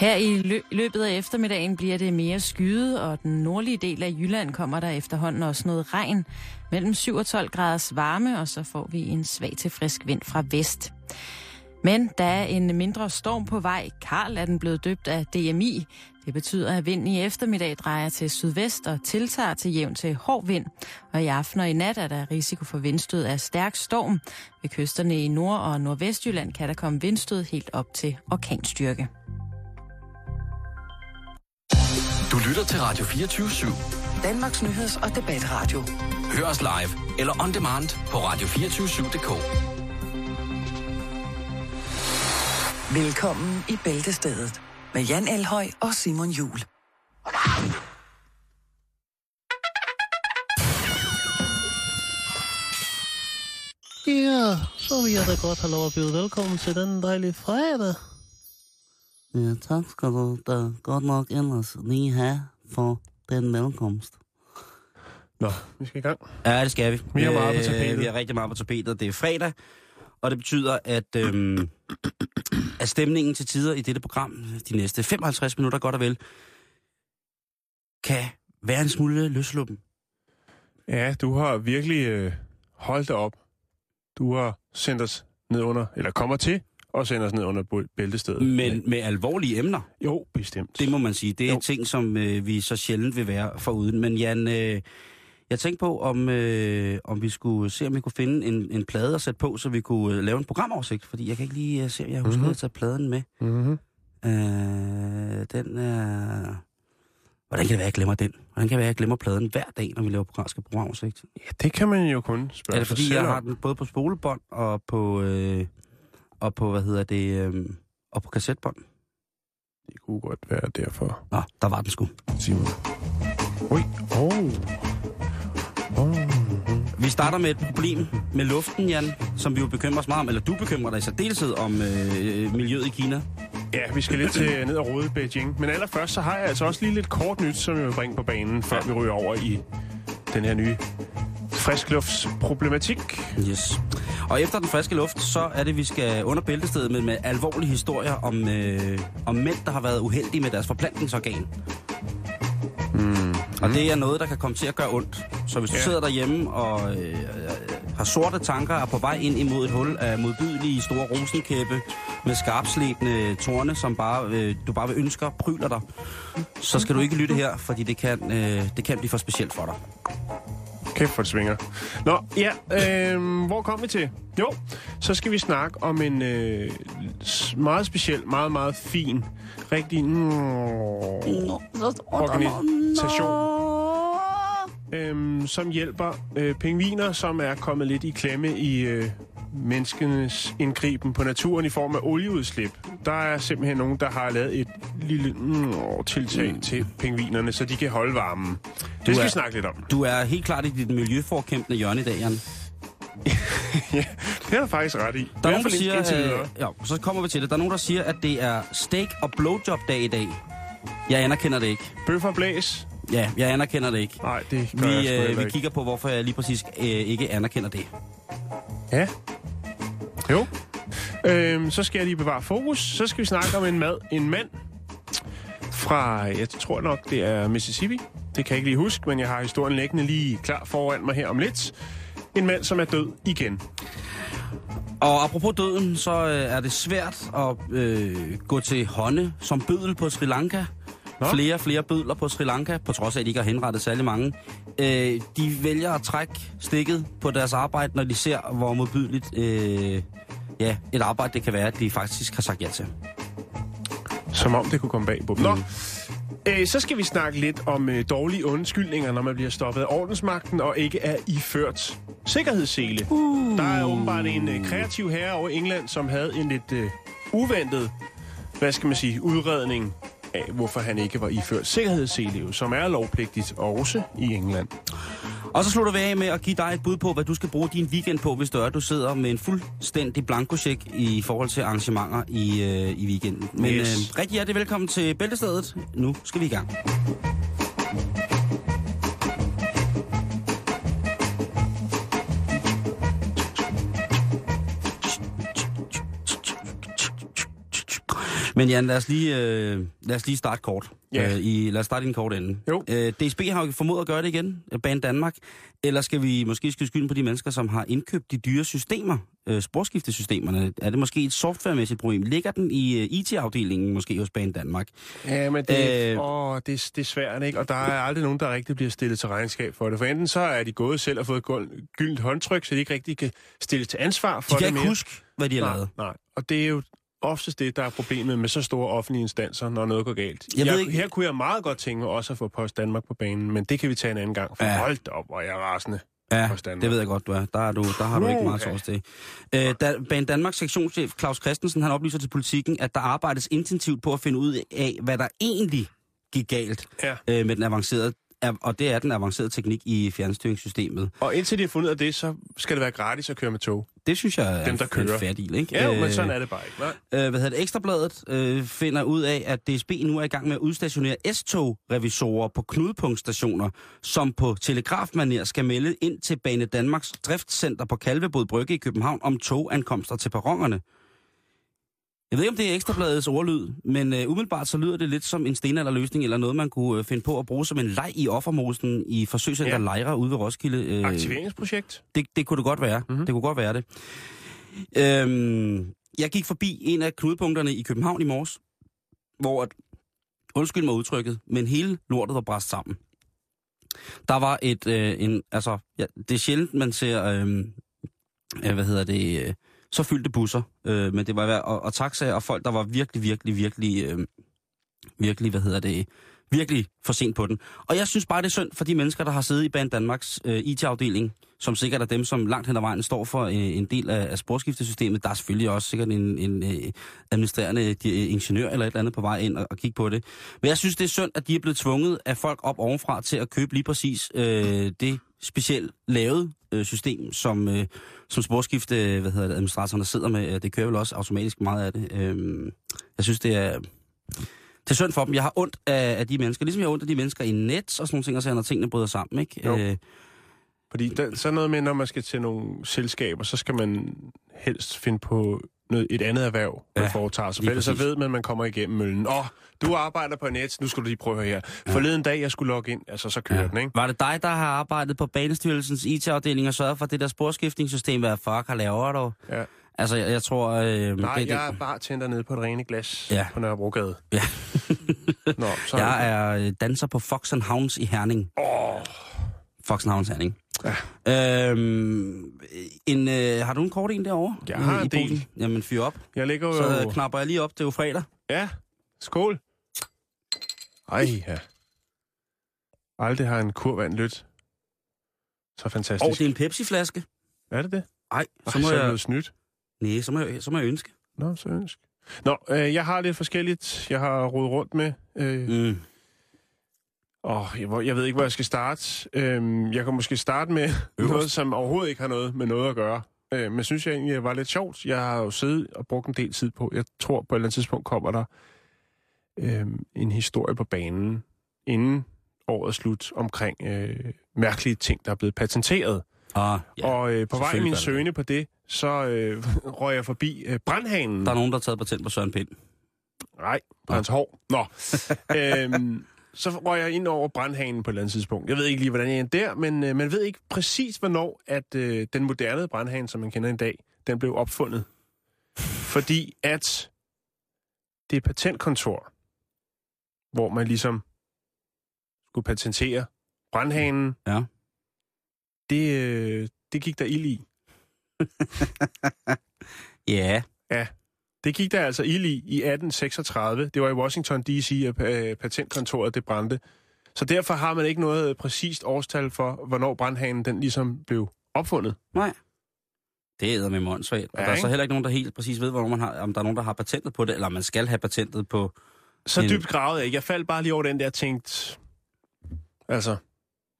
Her i lø- løbet af eftermiddagen bliver det mere skyet, og den nordlige del af Jylland kommer der efterhånden også noget regn. Mellem 7 og 12 graders varme, og så får vi en svag til frisk vind fra vest. Men der er en mindre storm på vej. Karl er den blevet døbt af DMI. Det betyder, at vinden i eftermiddag drejer til sydvest og tiltager til jævn til hård vind. Og i aften og i nat er der risiko for vindstød af stærk storm. Ved kysterne i Nord- og Nordvestjylland kan der komme vindstød helt op til orkanstyrke. Lytter til Radio 24-7. Danmarks Nyheds- og Debatradio. Hør os live eller on demand på radio247.dk. Velkommen i Bæltestedet med Jan Elhøj og Simon Jul. Ja, så vil jeg da godt have lov at byde velkommen til den dejlige fredag. Ja, tak skal du da godt nok ellers lige have for den velkomst. Nå, vi skal i gang. Ja, det skal vi. Vi har meget på tapetet. Vi har rigtig meget på tapetet. Det er fredag, og det betyder, at, øhm, at stemningen til tider i dette program, de næste 55 minutter godt og vel, kan være en smule løsluppen. Ja, du har virkelig øh, holdt dig op. Du har sendt os ned under, eller kommer til at sende os ned under bæl- bæltestedet. Men med alvorlige emner, Jo, bestemt. det må man sige. Det er Jo. ting, som øh, vi så sjældent vil være foruden. Men Jan, øh, jeg tænkte på, om, øh, om vi skulle se, om vi kunne finde en, en plade at sætte på, så vi kunne øh, lave en programoversigt. Fordi jeg kan ikke lige øh, se, om jeg husker Mhm. at tage pladen med. Mm-hmm. Øh, den er... Hvordan kan det være, jeg glemmer den? Hvordan kan det være, at jeg glemmer pladen hver dag, når vi laver program, skal programoversigt? Ja, det kan man jo kun spørge Er det fordi, jeg har den både på spolebånd og på, øh, og på hvad hedder det, øh, og på kassetbånd? Det kunne godt være derfor, Nå, der var den sgu. Simon. Ui, oh. oh. Vi starter med et problem med luften, Jan, som vi jo bekymrer os meget om, eller du bekymrer dig i særdeleshed om øh, miljøet i Kina. Ja, vi skal lidt til ned og rode Beijing. Men allerførst, så har jeg altså også lige lidt kort nyt, som jeg vil bringe på banen, før vi ryger over i den her nye friskluftsproblematik. Yes. Og efter den friske luft, så er det, vi skal under bæltestedet med, med alvorlige historier om, øh, om mænd, der har været uheldige med deres forplantningsorgan. Mm. Og det er noget, der kan komme til at gøre ondt. Så hvis du Ja. sidder derhjemme og øh, øh, har sorte tanker og er på vej ind imod et hul af modbydelige store rosenkæppe med skarpslebende torne, som bare, øh, du bare vil ønske pryler dig, så skal du ikke lytte her, fordi det kan, øh, det kan blive for specielt for dig. Kæft for det svinger. Nå, ja, øh, hvor kom vi til? Jo, så skal vi snakke om en øh, meget speciel, meget, meget fin, rigtig mm, organisation, øh, som hjælper øh, pingviner, som er kommet lidt i klemme i øh, menneskenes indgriben på naturen i form af olieudslip. Der er simpelthen nogen, der har lavet et lille mm, tiltag mm. til pingvinerne, så de kan holde varmen. Det skal er- vi snakke lidt om. Du er helt klart i dit miljøforkæmpende hjørne i dag, Jan. ja, det er faktisk ret i. Der er nogen, der siger, øh, ja, så kommer vi til det. Der er nogen, der siger, at det er steak og blowjob dag i dag. Jeg anerkender det ikke. Bøf og blæs? Ja, jeg anerkender det ikke. Nej, det gør jeg Vi, sgu øh, vi ikke. kigger på, hvorfor jeg lige præcis øh, ikke anerkender det. Ja. Jo. Øhm, så skal jeg lige bevare fokus. Så skal vi snakke om en mad. En mand fra, jeg tror nok, det er Mississippi. Det kan jeg ikke lige huske, men jeg har historien liggende lige klar foran mig her om lidt. En mand, som er død igen. Og apropos døden, så øh, er det svært at øh, gå til hånde som bødel på Sri Lanka. Nå. Flere og flere bødler på Sri Lanka, på trods af, at de ikke har henrettet særlig mange. Øh, de vælger at trække stikket på deres arbejde, når de ser, hvor modbydeligt øh, ja, et arbejde det kan være, at de faktisk har sagt ja til. Som om det kunne komme bag på dem. Nå, øh, så skal vi snakke lidt om øh, dårlige undskyldninger, når man bliver stoppet af ordensmagten og ikke er iført sikkerhedssele. Uh. Der er åbenbart en øh, kreativ herre over i England, som havde en lidt øh, uventet, hvad skal man sige, udredning af, hvorfor han ikke var iført sikkerhedssele, jo, som er lovpligtigt også i England. Og så slutter vi af med at give dig et bud på, hvad du skal bruge din weekend på, hvis du er, du sidder med en fuldstændig blankocheck i forhold til arrangementer i, øh, i weekenden. Men Yes. øh, rigtig hjertelig velkommen til Bæltestedet. Nu skal vi i gang. Men Jan, lad os lige, øh, lad os lige starte kort. Ja. Øh, i, lad os starte i en kort ende. Jo. Øh, DSB har jo formået at gøre det igen, øh, Bane Danmark. Eller skal vi måske skyde skylden på de mennesker, som har indkøbt de dyre systemer, øh, sporskiftesystemerne? Er det måske et softwaremæssigt problem? Ligger den i øh, IT-afdelingen måske hos Bane Danmark? Ja, men det, Øh. åh, det, det er svært, ikke? Og der er aldrig nogen, der rigtig bliver stillet til regnskab for det. For enten så er de gået selv og fået gyldent håndtryk, så de ikke rigtig kan stilles til ansvar for De kan det ikke mere. huske, hvad de har nej, lavet. nej. Og det er jo oftest det, der er problemet med så store offentlige instanser, når noget går galt. Jeg Jeg, ikke- Her kunne jeg meget godt tænke mig også at få Post Danmark på banen, men det kan vi tage en anden gang. For Ja. hold op, hvor er jeg rasende. Ja, det ved jeg godt, du er. Der, er du, der har du ikke meget sovs til. Øh, da, Bane Danmarks sektionschef Claus Christensen, han oplyser til politikken, at der arbejdes intensivt på at finde ud af, hvad der egentlig gik galt Ja. øh, med den avancerede er- og det er den avancerede teknik i fjernstyringssystemet. Og indtil de har fundet ud af det, så skal det være gratis at køre med tog. Det synes jeg er Dem, der en kører. fair deal, ikke? Ja, jo, men Øh, sådan er det bare ikke. Nej. øh, hvad hedder det, Ekstrabladet øh, finder ud af, at DSB nu er i gang med at udstationere S-tog-revisorer på knudepunktstationer, som på telegrafmanér skal melde ind til Bane Danmarks driftscenter på Kalvebod Brygge i København om togankomster til perronerne. Jeg ved ikke, om det er Ekstrabladets ordlyd, men øh, umiddelbart så lyder det lidt som en stenalderløsning, eller noget, man kunne øh, finde på at bruge som en leg i offermosen i forsøgscenter ja. Lejre ude ved Roskilde. Øh, Aktiveringsprojekt. det, det kunne det godt være. Mhm. Mm-hmm. Det kunne godt være det. Øhm, jeg gik forbi en af knudepunkterne i København i morges, hvor, at, undskyld mig udtrykket, men hele lortet var bræst sammen. Der var et, øh, en, altså, ja, det er sjældent, man ser, øh, øh, hvad hedder det, øh, så fyldte busser, øh, men det var, og, og taxaer og folk, der var virkelig, virkelig, virkelig, øh, virkelig, hvad hedder det, virkelig for sent på den. Og jeg synes bare, det er synd for de mennesker, der har siddet i Band Danmarks øh, IT-afdeling, som sikkert er dem, som langt hen ad vejen står for øh, en del af, af sporskiftesystemet. Der er selvfølgelig også sikkert en, en øh, administrerende de, øh, ingeniør eller et eller andet på vej ind og, og kigge på det. Men jeg synes, det er synd, at de er blevet tvunget af folk op ovenfra til at købe lige præcis øh, det specielt lavede øh, system, som, øh, som sporskifte, øh, hvad hedder det, administratorerne sidder med. Det kører vel også automatisk meget af det. Øh, jeg synes, det er... Det er synd for dem. Jeg har ondt af, af de mennesker, ligesom jeg har ondt af de mennesker i net og sådan nogle ting, og så når tingene bryder sammen, ikke? Jo. Øh, Fordi der, så er noget med, når man skal til nogle selskaber, så skal man helst finde på noget, et andet erhverv, man Ja, ja, foretager sig. ellers så ved man, at man kommer igennem møllen. Åh, du arbejder på net, nu skal du lige prøve at her. Forleden dag, jeg skulle logge ind, altså så kører ja. den, ikke? Var det dig, der har arbejdet på Banestyrelsens IT-afdeling og sørget for det der sporskiftningssystem? Hvad fuck har laver du? Ja. Altså, jeg, jeg tror... Øh, Nej, det, jeg er bare tænder nede på et rene glas Ja. ja. på Nørrebrogade. Ja. Nå, så jeg er øh, danser på Fox and Hounds i Herning. Åh, Fox and Hounds Herning. Ja. Øhm, en, øh, har du en kort en derovre? Jeg har I en del. posen? Jamen, fyr op. jeg ligger jo... Så øh, knapper jeg lige op. Det er jo fredag. Ja, skål. Ej, ja. Aldrig har en kurvand lyt. Så fantastisk. Og det er en Pepsi-flaske. Er det det? Ej, Ej, så må så er det jeg... noget snydt. Nej, så må jeg, så må jeg ønske. Nå, så ønsk. Nå, øh, jeg har lidt forskelligt, jeg har rodet rundt med. Øh, Mm. Åh, jeg, jeg ved ikke, hvor jeg skal starte. Øh, jeg kan måske starte med noget, som overhovedet ikke har noget med noget at gøre. Øh, men synes jeg egentlig var lidt sjovt. Jeg har jo siddet og brugt en del tid på. Jeg tror, på et eller andet tidspunkt kommer der øh, en historie på banen, inden året slut, omkring øh, mærkelige ting, der er blevet patenteret. Ah, ja. Og øh, på vej i min søgning på det, så øh, røg jeg forbi øh, brandhanen. Der er nogen, der har taget patent på Søren Pind. Nej, på hans hår. Nå. øhm, så røg jeg ind over brandhanen på et eller andet tidspunkt. Jeg ved ikke lige, hvordan jeg endte der, men øh, man ved ikke præcis, hvornår at øh, den moderne brandhane, som man kender i dag, den blev opfundet. Fordi at det er patentkontor, hvor man ligesom skulle patentere brandhanen. Ja. Det, øh, det gik der ild i. Ja. Det gik der altså ild i i 1836. Det var i Washington D.C., at øh, patentkontoret det brændte. Så derfor har man ikke noget præcist årstal for, hvornår brandhanen den ligesom blev opfundet. Nej. Det er med åndssvagt. Og Ja, der er så ikke? heller ikke nogen, der helt præcis ved, hvornår man har, om der er nogen, der har patentet på det, eller om man skal have patentet på... Så En- dybt gravet jeg ikke. Jeg faldt bare lige over den der og tænkte, altså,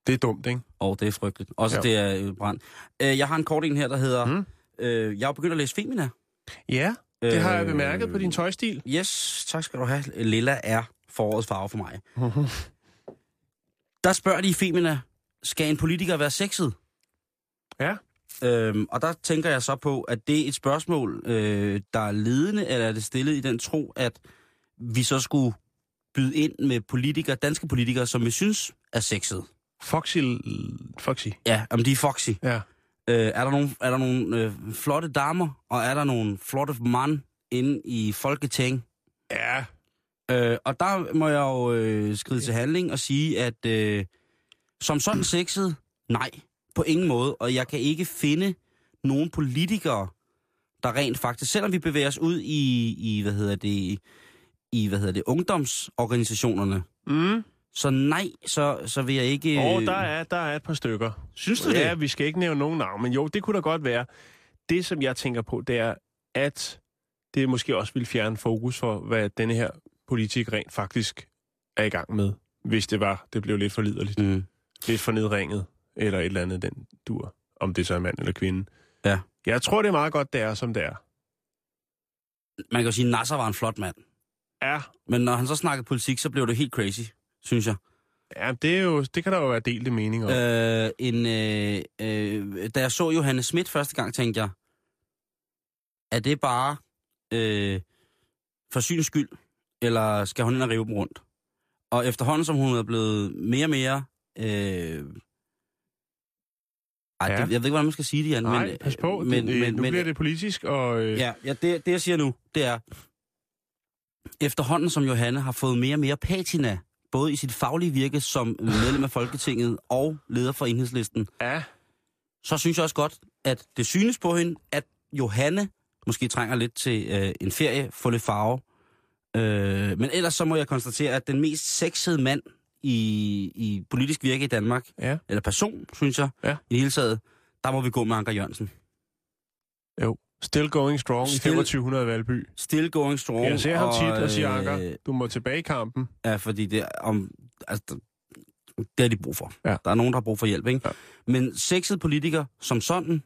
det er dumt, ikke? Og det er frygteligt. Også Ja. det er øh, brand. Øh, jeg har en kort en her, der hedder... Mm. Øh, jeg er begyndt at læse Femina. Ja, det har jeg bemærket på din tøjstil. Yes, tak skal du have. Lilla er forårets farve for mig. Der spørger de i Femina, skal en politiker være sexet? Ja. Øhm, og der tænker jeg så på, at det er et spørgsmål, øh, der er ledende, eller er det stillet i den tro, at vi så skulle byde ind med politikere, danske politikere, som vi synes er sexet. Foxy... Foxy. Ja, om de er foxy. Ja. Øh, er der nogle, er der nogle øh, flotte damer, og er der nogle flotte mand inde i Folketing? Ja. Øh, og der må jeg jo øh, skride til handling og sige, at øh, som sådan sexet, nej, på ingen måde. Og jeg kan ikke finde nogen politikere, der rent faktisk, selvom vi bevæger os ud i, i hvad hedder det, i, hvad hedder det, ungdomsorganisationerne, Mm. Så nej, så, så vil jeg ikke... Og der er, der er et par stykker. Synes du Ja, det? vi skal ikke nævne nogen navn, men jo, det kunne da godt være. Det, som jeg tænker på, det er, at det måske også vil fjerne fokus for, hvad denne her politik rent faktisk er i gang med, hvis det var, det blev lidt for liderligt, Mm. lidt for nedringet, eller et eller andet den dur, om det så er mand eller kvinde. Ja. Jeg tror, det er meget godt, det er, som det er. Man kan jo sige, at Nasser var en flot mand. Ja, Men når han så snakkede politik, så blev det helt crazy, synes jeg. ja det, er jo, det kan der jo være delte mening om. Øh, en, øh, øh, da jeg så Johannes Schmidt første gang, tænkte jeg, er det bare øh, for syns skyld, eller skal hun ind og rive dem rundt? Og efterhånden, som hun er blevet mere og mere... Øh, ej, Ja. ja. det, jeg ved ikke, hvordan man skal sige det, Jan. Nej, men, pas på, Men, det, men, nu men, bliver det politisk, og... Øh, Ja, ja det, det jeg siger nu, det er, efterhånden som Johanne har fået mere og mere patina, både i sit faglige virke som medlem af Folketinget og leder for enhedslisten, ja, så synes jeg også godt, at det synes på hende, at Johanne måske trænger lidt til øh, en ferie, få lidt farve. Øh, men ellers så må jeg konstatere, at den mest sexede mand i, i politisk virke i Danmark, ja, eller person, synes jeg, Ja. i det hele taget, der må vi gå med Anker Jørgensen. jo. Still going strong i Still- 2500 Valby. Still going strong. Jeg ser ham tit og siger, øh, Anker, du må tilbage i kampen. Ja, fordi det, er om, altså, det- har de brug for. Ja. Der er nogen, der har brug for hjælp, ikke? Ja. Men sexet politiker som sådan,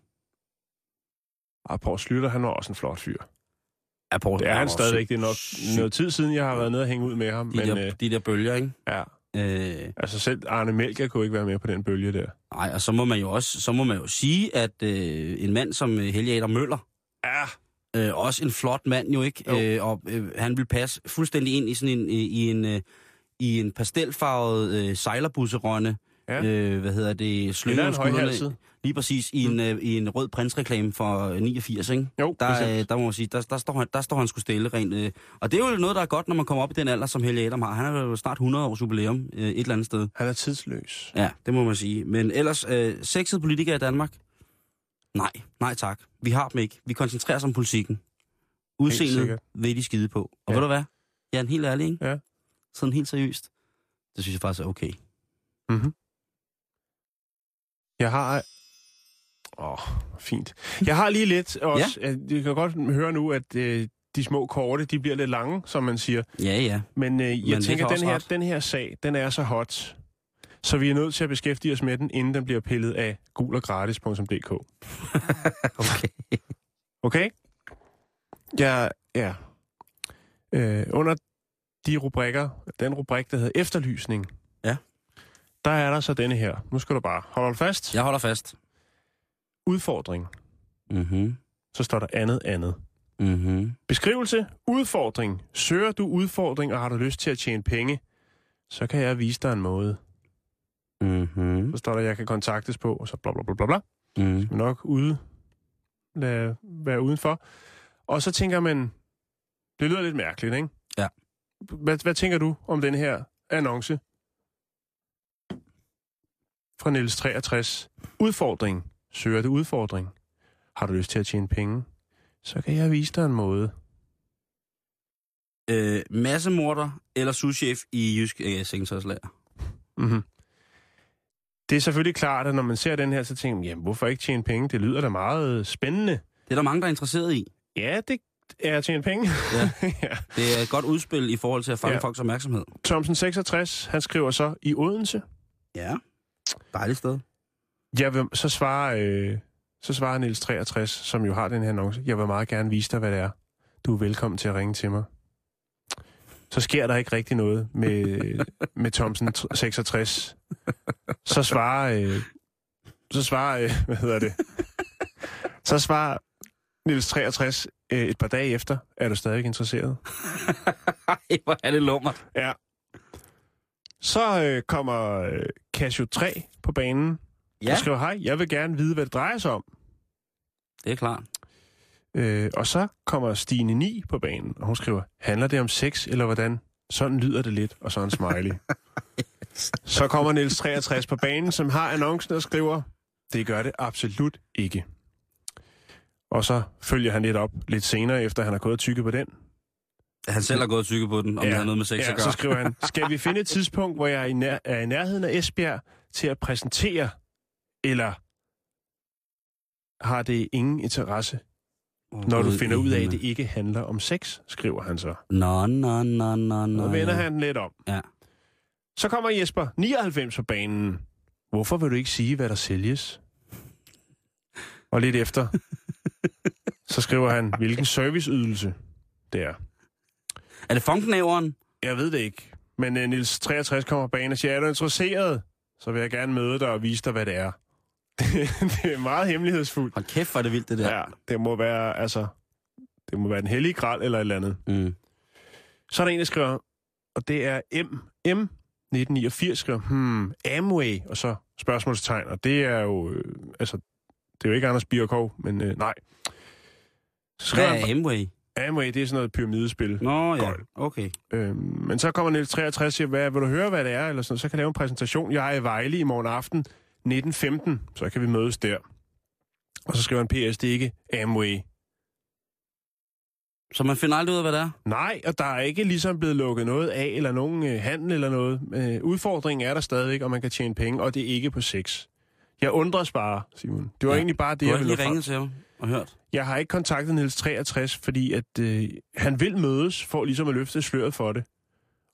Og Poul Slytter, han var også en flot fyr. er på Det er han stadigvæk. Det er noget, noget tid siden, jeg har været nede og hænge ud med ham. De, Men der, øh, de der bølger, ikke? ja, Øh, altså selv Arne Melker kunne ikke være med på den bølge der. nej, og så må man jo også så må man jo sige, at øh, en mand som øh, Helge Adam Møller, Ja, øh, også en flot mand jo, ikke? Jo. Øh, og øh, han vil passe fuldstændig ind i sådan en, i, en, øh, i en pastelfarvet øh, sejlerbusserønne. Ja. Øh, hvad hedder det? Slynge skuldrene. Lige præcis i en, øh, i en rød prinsreklame for øh, 89, ikke? Jo, Der, øh, der må man sige, der, der, står han, der står han sgu stille rent. Øh. Og det er jo noget, der er godt, når man kommer op i den alder, som Helge Adam har. Han er jo snart 100 års jubilæum øh, et eller andet sted. Han er tidsløs. Ja, det må man sige. Men ellers, øh, sexede politikere i Danmark? Nej, nej tak. Vi har dem ikke. Vi koncentrerer os om politikken. Udseendet vil de skide på. Og Ja. ved du hvad? Jeg er en helt ærlig, ikke? Ja. Sådan helt seriøst. Det synes jeg faktisk er okay. Mm-hmm. Jeg har... Åh, oh, fint. Jeg har lige lidt også... Ja. Jeg kan godt høre nu, at øh, de små korte, de bliver lidt lange, som man siger. Ja, ja. Men øh, jeg Men tænker, den her, ret. den her sag, den er så hot, så vi er nødt til at beskæftige os med den, inden den bliver pillet af guloggratis.dk. Okay. Okay? Ja, ja. Øh, under de rubrikker, den rubrik, der hedder efterlysning, Ja. der er der så denne her. Nu skal du bare holde fast. Jeg holder fast. Udfordring. Mhm. Så står der andet andet. Mhm. Beskrivelse. Udfordring. Søger du udfordring, og har du lyst til at tjene penge, så kan jeg vise dig en måde. Mhm. Så står der, jeg kan kontaktes på, og så bla bla bla bla bla. Mhm. skal nok ude, lade være udenfor. Og så tænker man, det lyder lidt mærkeligt, ikke? Ja. Hvad, hvad tænker du om den her annonce? Fra Niels 63. Udfordring. Søger du udfordring? Har du lyst til at tjene penge? Så kan jeg vise dig en måde. Øh, massemorder eller souschef i Jysk øh, Sekretærslager. Mm-hmm. Det er selvfølgelig klart, at når man ser den her, så tænker man, jamen, hvorfor ikke tjene penge? Det lyder da meget spændende. Det er der mange, der er interesseret i. Ja, det er at tjene penge. Ja. ja. Det er et godt udspil i forhold til at fange Ja. folks opmærksomhed. Thomsen 66, han skriver så i Odense. Ja. Dejligt sted. Jeg vil, så svarer, øh, så svarer Niels 63, som jo har den her annonce. Jeg vil meget gerne vise dig, hvad det er. Du er velkommen til at ringe til mig. Så sker der ikke rigtig noget med, med Thomsen 66. Så svarer, øh, så svarer, øh, hvad hedder det? Så svarer Niels 63 øh, et par dage efter, er du stadig interesseret. Ej, hvor er det lummert. Ja. Så øh, kommer øh, Casio 3 på banen Ja, og skriver, hej, jeg vil gerne vide, hvad det drejer sig om. det er klart. Øh, og så kommer Stine 9 på banen, og hun skriver, handler det om sex, eller hvordan? Sådan lyder det lidt, og så en smiley. så kommer Niels 63 på banen, som har annoncen og skriver, det gør det absolut ikke. Og så følger han lidt op lidt senere, efter han har gået og tykket på den. Han selv har gået og tykket på den, om ja. det har noget med sex ja, at gøre. så skriver han, skal vi finde et tidspunkt, hvor jeg er i, nær- er i nærheden af Esbjerg til at præsentere, eller har det ingen interesse, når du finder ud af, at det ikke handler om sex, skriver han så. Nå, nå, nå, nå, nå. Og vender han lidt om. Ja. Så kommer Jesper 99 på banen. Hvorfor vil du ikke sige, hvad der sælges? Og lidt efter, så skriver han, hvilken serviceydelse det er. Er det funknæveren? Jeg ved det ikke. Men uh, Nils 63 kommer på banen og siger, er du interesseret? Så vil jeg gerne møde dig og vise dig, hvad det er. det er meget hemmelighedsfuldt. Hold kæft, hvor er det vildt, det der. Ja, det må være, altså, det må være den hellige gral eller et eller andet. Mm. Så er der en, der skriver, og det er M. M. 1989 skriver, hmm, Amway, og så spørgsmålstegn, og det er jo, øh, altså, det er jo ikke Anders Birkov, men øh, nej. Så skriver Hvad han, er Amway? Amway, det er sådan noget pyramidespil. Nå, ja. Okay. Øhm, men så kommer Niels 63 og siger, hvad, vil du høre, hvad det er? Eller sådan, så kan jeg lave en præsentation. Jeg er i Vejle i morgen aften 1915, så kan vi mødes der. Og så skriver han PS, det er ikke Amway. Så man finder aldrig ud af, hvad det er? Nej, og der er ikke ligesom blevet lukket noget af, eller nogen øh, handel eller noget. Øh, udfordringen er der stadigvæk, og man kan tjene penge, og det er ikke på sex. Jeg undres bare, Simon. Det var Ja. egentlig bare det, Du jeg ville frem. ringet til ham og hørt. Jeg har ikke kontaktet Niels 63, fordi at, øh, han vil mødes for ligesom at løfte sløret for det.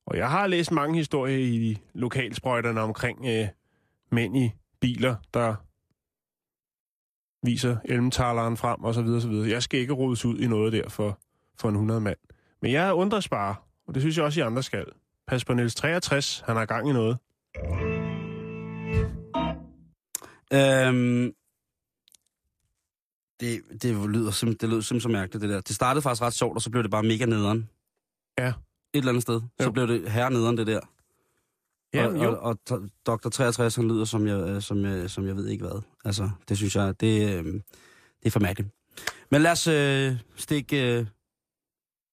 Og jeg har læst mange historier i lokalsprøjterne omkring øh, mænd i biler, der viser elmtaleren frem og så videre, så videre. Jeg skal ikke rodes ud i noget der for, for en 100 mand. Men jeg undres bare, og det synes jeg også, I andre skal. Pas på Niels 63, han har gang i noget. Øhm, det, det, lyder sim, det lød simpelthen så mærkeligt, det der. Det startede faktisk ret sjovt, og så blev det bare mega nederen. Ja. Et eller andet sted. Så Jo. blev det her nederen, det der. Ja, og, jo. og, og Dr. 63, han lyder som jeg, øh, som, jeg, som jeg ved ikke hvad. Altså, det synes jeg, det, øh, det er for mærkeligt. Men lad os øh, stikke, øh,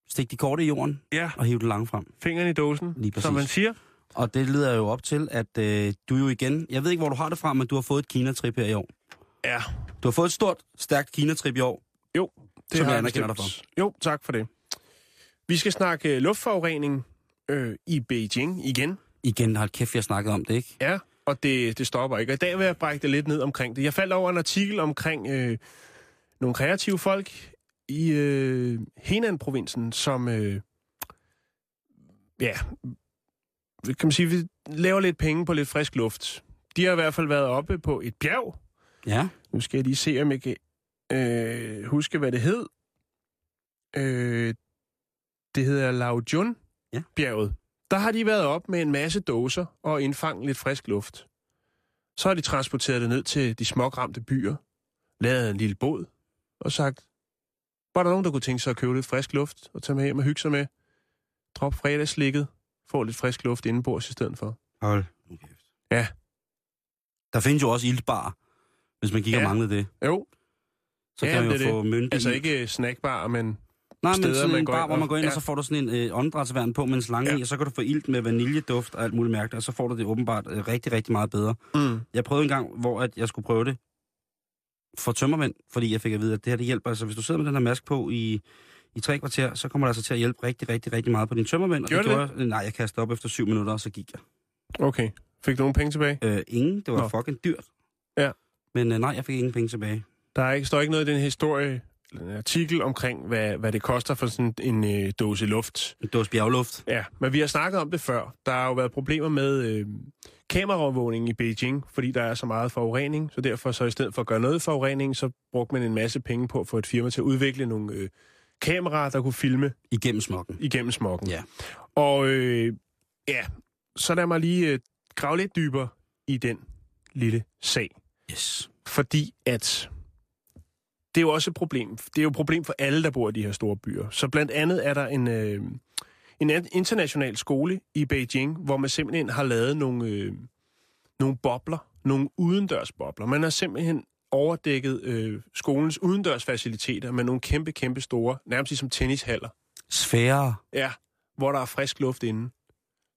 stikke de korte i jorden ja, og hive det lange frem. fingeren i dåsen, Lige præcis. som man siger. Og det leder jo op til, at øh, du jo igen, jeg ved ikke, hvor du har det fra, men du har fået et Kina-trip her i år. Ja, Du har fået et stort, stærkt Kina-trip i år. Jo, det Som har jeg anerkender bestemt. Jo, tak for det. Vi skal snakke øh, luftforurening øh, i Beijing igen. Igen, har kæft, jeg snakket om det, ikke? Ja, og det, det stopper ikke. Og i dag vil jeg brække det lidt ned omkring det. Jeg faldt over en artikel omkring øh, nogle kreative folk i øh, Henan-provinsen, som øh, ja, kan man sige, vi laver lidt penge på lidt frisk luft. De har i hvert fald været oppe på et bjerg. Ja. Nu skal jeg lige se, om jeg kan øh, huske, hvad det hed. Øh, det hedder Laojun Ja. Der har de været op med en masse dåser og indfanget lidt frisk luft. Så har de transporteret det ned til de småramte byer, lavet en lille båd og sagt, var der nogen, der kunne tænke sig at købe lidt frisk luft og tage med hjem og hygge sig med? Drop fredagslikket, få lidt frisk luft indenbords i stedet for. Hold. nu kæft. Ja. Der findes jo også ildbar, hvis man kigger Ja. ja. mangle det. Jo, Så Ja, kan man det jo er få myndig altså ikke snackbar, men Nej, men sådan en bar, hvor man går ind, ja. og så får du sådan en øh, åndedrætsværn på med en slange Ja. i, og så kan du få ilt med vaniljeduft og alt muligt mærkeligt, og så får du det åbenbart øh, rigtig, rigtig meget bedre. mm, Jeg prøvede en gang, hvor at jeg skulle prøve det for tømmermænd, fordi jeg fik at vide, at det her det hjælper. Altså, hvis du sidder med den her mask på i, i tre kvarter, så kommer det altså til at hjælpe rigtig, rigtig, rigtig meget på dine tømmermænd. Og Gjorde det gjorde, jeg- Nej, jeg kastede op efter syv minutter, og så gik jeg. okay. Fik du nogle penge tilbage? Øh, ingen, det var Nå. fucking dyrt. Ja. Men øh, nej, jeg fik ingen penge tilbage. Der er ikke, står ikke noget i den historie, en artikel omkring, hvad, hvad det koster for sådan en øh, dåse luft. Det var bjergluft. Ja, men vi har snakket om det før. Der har jo været problemer med øh, kameraovervågning i Beijing, fordi der er så meget forurening. Så derfor så i stedet for at gøre noget forurening, så brugte man en masse penge på at få et firma til at udvikle nogle øh, kameraer, der kunne filme Igennem smokken. igennem smokken. Ja. Og øh, ja, så lad mig lige øh, grave lidt dybere i den lille sag. Yes. Fordi at det er jo også et problem. Det er jo et problem for alle, der bor i de her store byer. Så blandt andet er der en, øh, en international skole i Beijing, hvor man simpelthen har lavet nogle, øh, nogle bobler, nogle udendørsbobler. Man har simpelthen overdækket øh, skolens udendørsfaciliteter med nogle kæmpe, kæmpe store, nærmest ligesom tennishaller. Sfære. Ja, hvor der er frisk luft inde.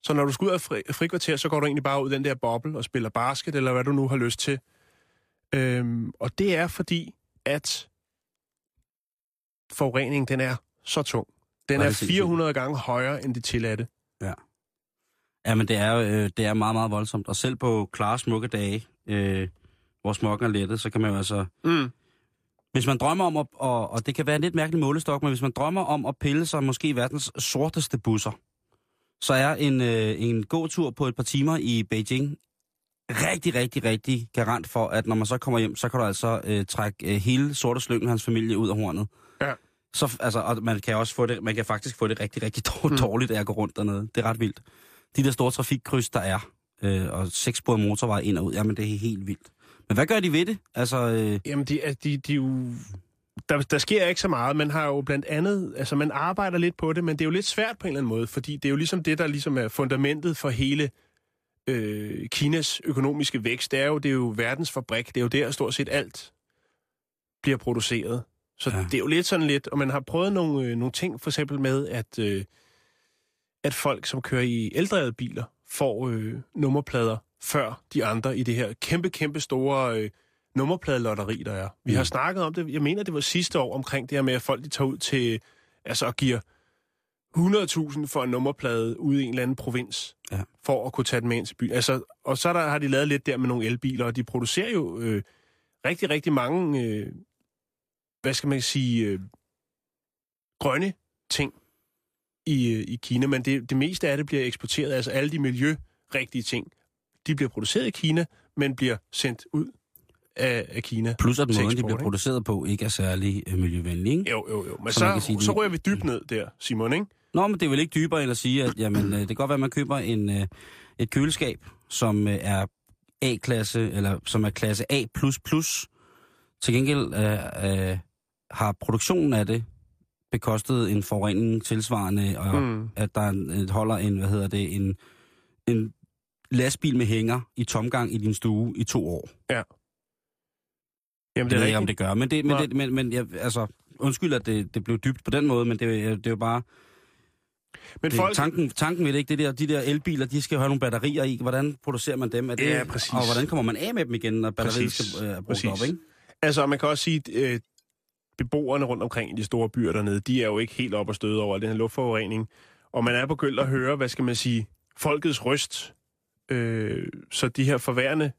Så når du skal ud af fri, frikvarter, så går du egentlig bare ud den der boble og spiller basket, eller hvad du nu har lyst til. Øhm, og det er fordi, at forureningen, den er så tung. Den er er det sindssygt. 400 gange højere end det tilladte. Ja, men det er, øh, det er meget, meget voldsomt. Og selv på klare, smukke dage, øh, hvor smokken er lettet, så kan man jo altså... Mm. Hvis man drømmer om at... Og, og det kan være en lidt mærkelig målestok, men hvis man drømmer om at pille sig måske i verdens sorteste busser, så er en, øh, en gåtur på et par timer i Beijing rigtig, rigtig, rigtig garant for, at når man så kommer hjem, så kan du altså øh, trække øh, hele sorte slyngen hans familie ud af hornet. Ja. Så, altså, og man kan også få det, man kan faktisk få det rigtig, rigtig dårligt, Mm. dårligt af at gå rundt dernede. Det er ret vildt. De der store trafikkryds, der er, øh, og sekssporede motorveje ind og ud, jamen det er helt vildt. Men hvad gør de ved det? Altså, øh, Jamen, de, er- de, de jo... Der, der sker ikke så meget. Man har jo blandt andet... Altså, man arbejder lidt på det, men det er jo lidt svært på en eller anden måde, fordi det er jo ligesom det, der ligesom er fundamentet for hele øh, Kinas økonomiske vækst. Det er jo, det er jo verdens fabrik. Det er jo der stort set alt bliver produceret. Så Ja. det er jo lidt sådan lidt... Og man har prøvet nogle, øh, nogle ting, for eksempel med, at, øh, at folk, som kører i eldrevede biler, får øh, nummerplader før de andre i det her kæmpe, kæmpe store... Øh, nummerpladelotteri, der er. Vi Mm. har snakket om det, jeg mener, det var sidste år omkring det her med, at folk de tager ud til, altså og giver 100.000 for en nummerplade ude i en eller anden provins, Ja. for at kunne tage den med ind til byen. Altså, og så der, har de lavet lidt der med nogle elbiler, og de producerer jo øh, rigtig, rigtig mange, øh, hvad skal man sige, øh, grønne ting i, øh, i Kina, men det, det meste af det bliver eksporteret, altså alle de miljørigtige ting, de bliver produceret i Kina, men bliver sendt ud af, af Kina. plus at måden, de bliver produceret på, ikke er særlig øh, miljøvenlig, ikke? Jo, jo, jo. Men Så så, så, sige, så de- ryger vi dybt ned der, Simon, ikke? Nå, men det er vel ikke dybere end at sige, at jamen, øh, det kan godt være, at man køber en, øh, et køleskab, som øh, er A-klasse, eller som er klasse A++. Til gengæld øh, øh, har produktionen af det bekostet en forurening tilsvarende, og mm. At der er en, holder en, hvad hedder det, en, en lastbil med hænger i tomgang i din stue i to år. Jamen, Det det ved jeg ikke, om det gør, men, det, men, Nej. det, men, men jeg, altså, undskyld, at det, det blev dybt på den måde, men det, det er jo bare... Men Det, folk, tanken, tanken ved det ikke, det der, de der elbiler, de skal jo have nogle batterier i. Hvordan producerer man dem? Er det, Ja, præcis. Og hvordan kommer man af med dem igen, når batteriet Præcis. skal øh, bruges op, ikke? altså man kan også sige, at øh, beboerne rundt omkring i de store byer dernede, de er jo ikke helt op og støde over den her luftforurening. Og man er begyndt at høre, hvad skal man sige, folkets røst. Øh, så de her forværende,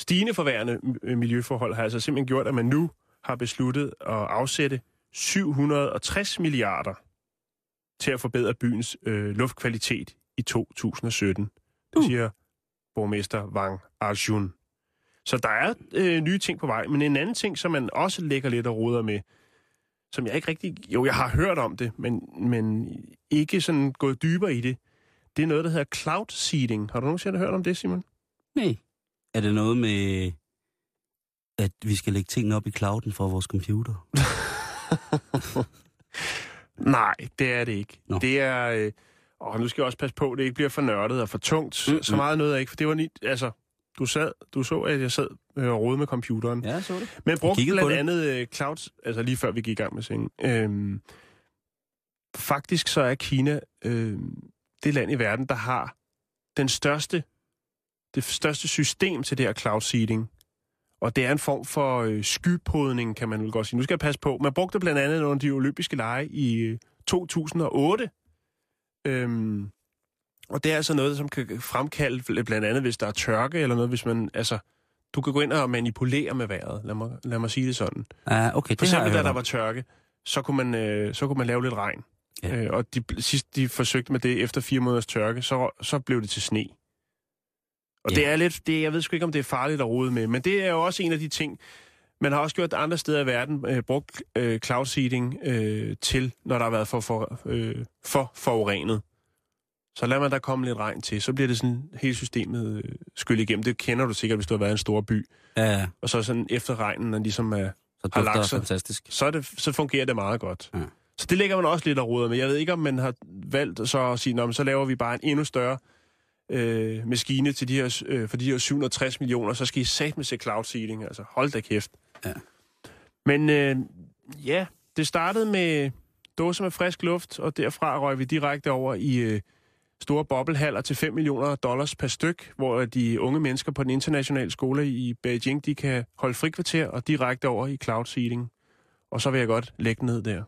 stigende forværende øh, miljøforhold har altså simpelthen gjort, at man nu har besluttet at afsætte 760 milliarder til at forbedre byens øh, luftkvalitet i 2017. Det Uh. siger borgmester Wang Arjun. Så der er øh, nye ting på vej, men en anden ting, som man også lægger lidt og roder med, som jeg ikke rigtig... Jo, jeg har hørt om det, men, men ikke sådan gået dybere i det. Det er noget, der hedder cloud seeding. Har du nogensinde hørt om det, Simon? Nej. Er det noget med, at vi skal lægge tingene op i clouden for vores computer? Nej, det er det ikke. Nå. Det er... Øh, og nu skal jeg også passe på, at det ikke bliver for nørdet og for tungt. Mm, så meget noget jeg ikke, for det var nyt. Altså, du, sad, du så, at jeg sad øh, og rode med computeren. Ja, så det. Men brugte blandt det. andet øh, clouds, altså lige før vi gik i gang med sengen. Øhm, faktisk så er Kina øh, det land i verden, der har den største, det største system til det her cloud seeding. Og det er en form for øh, skypodning, kan man vel godt sige. Nu skal jeg passe på. Man brugte det blandt andet under de olympiske lege i øh, 2008. Øhm, og det er altså noget, som kan fremkalde, blandt andet hvis der er tørke eller noget, hvis man, altså, du kan gå ind og manipulere med vejret. Lad mig, lad mig sige det sådan. Ja, okay, For det jeg eksempel, da der var tørke, så kunne man, øh, så kunne man lave lidt regn. Ja. Øh, og de, sidst de forsøgte med det efter fire måneders tørke, så, så blev det til sne. Og Ja. det er lidt, det, jeg ved sgu ikke, om det er farligt at rode med, men det er jo også en af de ting, man har også gjort andre steder i verden, øh, brugt øh, cloud seeding øh, til, når der har været for, for, øh, for forurenet. Så lader man der komme lidt regn til, så bliver det sådan hele systemet øh, skyllet igennem. Det kender du sikkert, hvis du har været i en stor by. Ja, ja. Og så sådan efter regnen, når ligesom er Så Har lagt sig. fantastisk. så, er det, så fungerer det meget godt. Ja. Så det lægger man også lidt og roder med. Jeg ved ikke, om man har valgt så at sige, Nå, men så laver vi bare en endnu større øh, maskine til de her, øh, for de her 760 millioner, så skal I sat med se cloud seeding. Altså, hold da kæft. Ja. Men øh, ja, det startede med dåser med frisk luft, og derfra røg vi direkte over i øh, store boblehaller til 5 millioner dollars per styk, hvor de unge mennesker på den internationale skole i Beijing, de kan holde frikvarter og direkte over i cloud seeding. Og så vil jeg godt lægge ned der.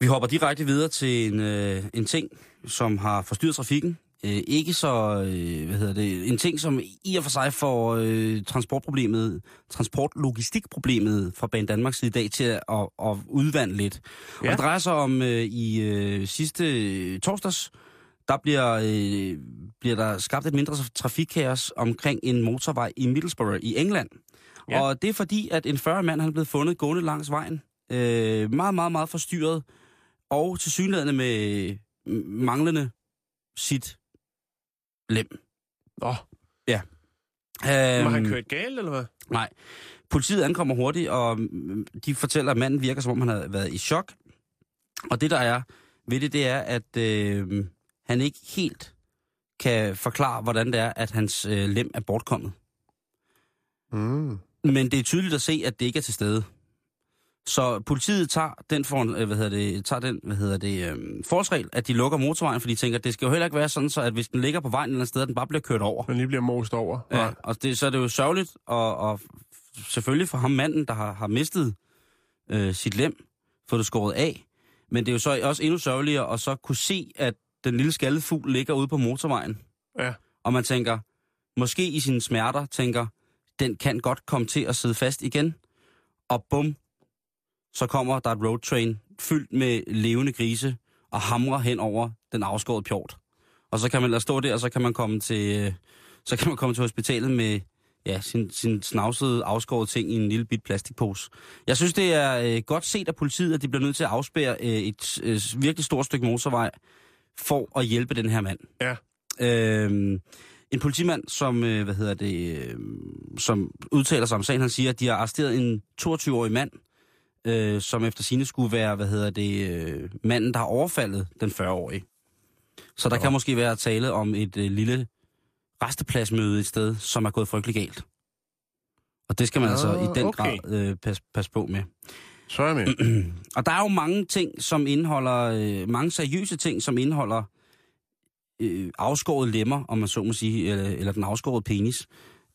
Vi hopper direkte videre til en, øh, en ting, som har forstyrret trafikken. Øh, ikke så, øh, hvad hedder det, en ting, som i og for sig får øh, transportproblemet, transportlogistikproblemet fra Bane Danmarks side i dag til at, at, at udvande lidt. Ja. Og det drejer sig om øh, i øh, sidste øh, torsdags, der bliver, øh, bliver der skabt et mindre trafikkaos omkring en motorvej i Middlesbrough i England. Ja. Og det er fordi, at en 40-mand han er blevet fundet gående langs vejen. Øh, meget, meget, meget forstyrret. Og til synligheden med manglende sit lem. Nå, Øhm, må han kørt galt, eller hvad? Nej. Politiet ankommer hurtigt, og mm, de fortæller, at manden virker, som om han har været i chok. Og det, der er ved det, det er, at øh, han ikke helt kan forklare, hvordan det er, at hans øh, lem er bortkommet. Mm. Men det er tydeligt at se, at det ikke er til stede. Så politiet tager den, for, øh, hvad hedder det, tager den hvad hedder det, øh, forholdsregel, at de lukker motorvejen, for de tænker, at det skal jo heller ikke være sådan, så at hvis den ligger på vejen et eller andet sted, at den bare bliver kørt over. Man lige bliver most over. Ja, og det, så er det jo sørgeligt, og, og selvfølgelig for ham manden, der har, har mistet øh, sit lem, få det skåret af. Men det er jo så også endnu sørgeligere at så kunne se, at den lille skaldede fugl ligger ude på motorvejen. Ja. Og man tænker, måske i sine smerter, tænker, den kan godt komme til at sidde fast igen. Og bum, så kommer der et roadtrain fyldt med levende grise og hamrer hen over den afskårede pjort. Og så kan man lade stå der, og så kan man komme til, øh, så kan man komme til hospitalet med ja, sin, sin snavsede, afskårede ting i en lille bit plastikpose. Jeg synes, det er øh, godt set af politiet, at de bliver nødt til at afspære øh, et øh, virkelig stort stykke motorvej for at hjælpe den her mand. Ja. Øhm, en politimand, som, øh, hvad hedder det, øh, som udtaler sig om sagen, han siger, at de har arresteret en 22-årig mand, øh, som efter sine skulle være, hvad hedder det, øh, manden, der har overfaldet den 40-årige. Så der Nå. kan måske være tale om et øh, lille restepladsmøde et sted, som er gået frygtelig galt. Og det skal man Nå, altså i den okay. grad øh, passe pas på med. Så er med. Og der er jo mange ting, som indeholder, øh, mange seriøse ting, som indeholder øh, afskåret lemmer, om man så må sige, eller, eller den afskårede penis.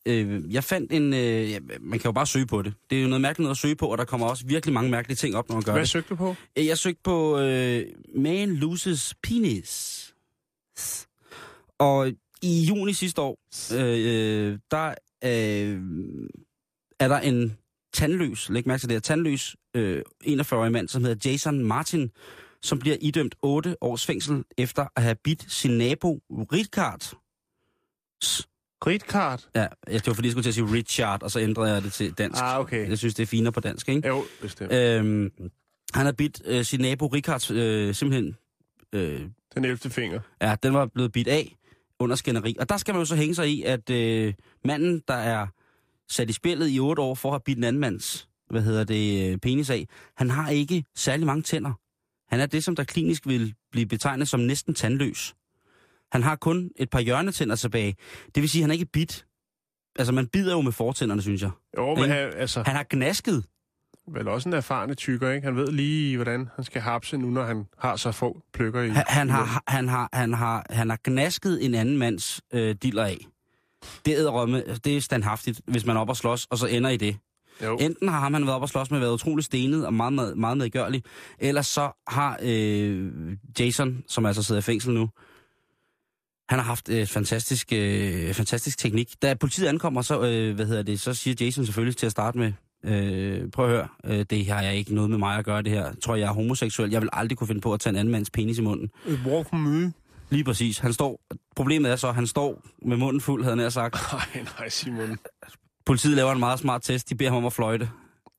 Øh, jeg fandt en, øh, ja, man kan jo bare søge på det. Det er jo noget mærkeligt noget at søge på, og der kommer også virkelig mange mærkelige ting op, når man gør Hvad det. søgte du på? Øh, Jeg søgte på øh, Man Loses Penis. Og i juni sidste år, øh, øh, der øh, er der en tandløs, læg mærke til det her, tandløs øh, 41-årig mand, som hedder Jason Martin, som bliver idømt 8 års fængsel efter at have bidt sin nabo Richard. Ridcard? Ja, det var fordi, jeg skulle til at sige Richard, og så ændrede jeg det til dansk. Ah, okay. Jeg synes, det er finere på dansk, ikke? Jo, bestemt. Øhm, han har bidt øh, sin nabo Richard øh, simpelthen... Øh, Den 11. finger. ja, den var blevet bidt af under skænderi. Og der skal man jo så hænge sig i, at øh, manden, der er sat i spillet i otte år for at have bidt en anden mands, hvad hedder det, øh, penis af, han har ikke særlig mange tænder. Han er det, som der klinisk vil blive betegnet som næsten tandløs. Han har kun et par hjørnetænder tilbage. Det vil sige, at han er ikke bidt. Altså, man bider jo med fortænderne, synes jeg. Jo, men han, altså, Han har gnasket. vel også en erfarne tykker, ikke? Han ved lige, hvordan han skal hapse nu, når han har så få pløkker i. Han, han, har, han, har, han, har, han har gnasket en anden mands øh, diller af. Det er, rømme, det er standhaftigt, hvis man er op og slås, og så ender i det. Jo. Enten har ham han været op og slås med været utrolig stenet og meget, meget, meget medgørlig, eller så har øh, Jason, som altså sidder i fængsel nu, han har haft øh, fantastisk, øh, fantastisk teknik. Da politiet ankommer, så, øh, hvad hedder det, så siger Jason selvfølgelig til at starte med, øh, prøv at høre, øh, det har jeg ikke noget med mig at gøre det her. Jeg tror, jeg er homoseksuel. Jeg vil aldrig kunne finde på at tage en anden mands penis i munden. Walk me. Lige præcis. Han står, problemet er så, at han står med munden fuld, havde han sagt. Nej, nej, Simon. Politiet laver en meget smart test. De beder ham om at fløjte.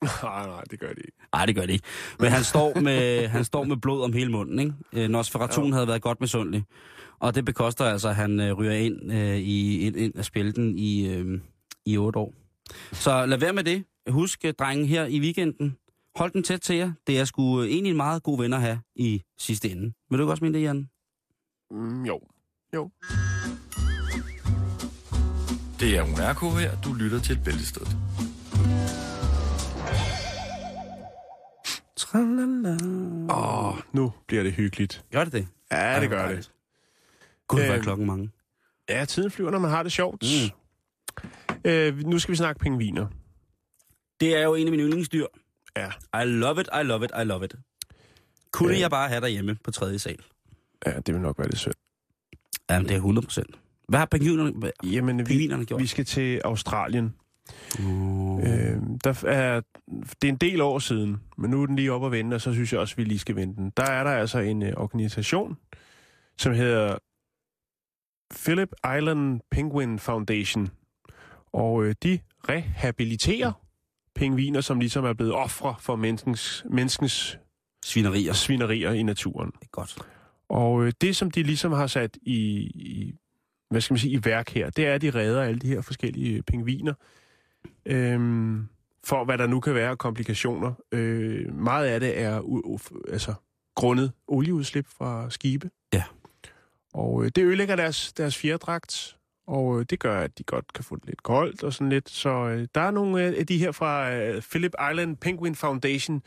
Nej, nej, det gør de ikke. Nej, det gør det ikke. Men han står med, han står med blod om hele munden, ikke? Øh, Nosferatun havde været godt misundelig. Og det bekoster altså, at han øh, ryger ind øh, i ind, ind af spilten i, øh, i otte år. Så lad være med det. husk, øh, drenge, her i weekenden, hold den tæt til jer. Det er sgu øh, egentlig en meget god ven at have i sidste ende. Vil du ikke også mene det, Jan? Mm, jo. Jo. Det er Unærko her. Du lytter til Bæltestedet. Åh, oh, nu bliver det hyggeligt. Gør det det? Ja, det gør det. Gud, hvor er Øhm, klokken mange. Ja, tiden flyver, når man har det sjovt. Mm. Øh, nu skal vi snakke pingviner. Det er jo en af mine yndlingsdyr. Ja. I love it, I love it, I love it. Kunne Øh. jeg bare have derhjemme på tredje sal? Ja, det vil nok være lidt synd. Jamen, det er 100 procent. Hvad har pingvinerne, hvad, Jamen, vi, pingvinerne gjort? vi skal til Australien. Øh, der er, det er en del år siden, men nu er den lige op at vende, og så synes jeg også, at vi lige skal vende den. Der er der altså en øh, organisation, som hedder Phillip Island Penguin Foundation. Og øh, de rehabiliterer pingviner, som ligesom er blevet ofre for menneskens, menneskens Svinerier. svinerier i naturen. Det er godt. Og øh, det, som de ligesom har sat i, i, hvad skal man sige, i værk her, det er, at de redder alle de her forskellige pingviner. Øhm, for hvad der nu kan være komplikationer. Øh, meget af det er u- altså, grundet olieudslip fra skibe. Ja. Og øh, det ødelægger deres, deres fjerdragt, og øh, det gør, at de godt kan få det lidt koldt og sådan lidt. Så øh, der er nogle øh, af de her fra øh, Phillip Island Penguin Foundation,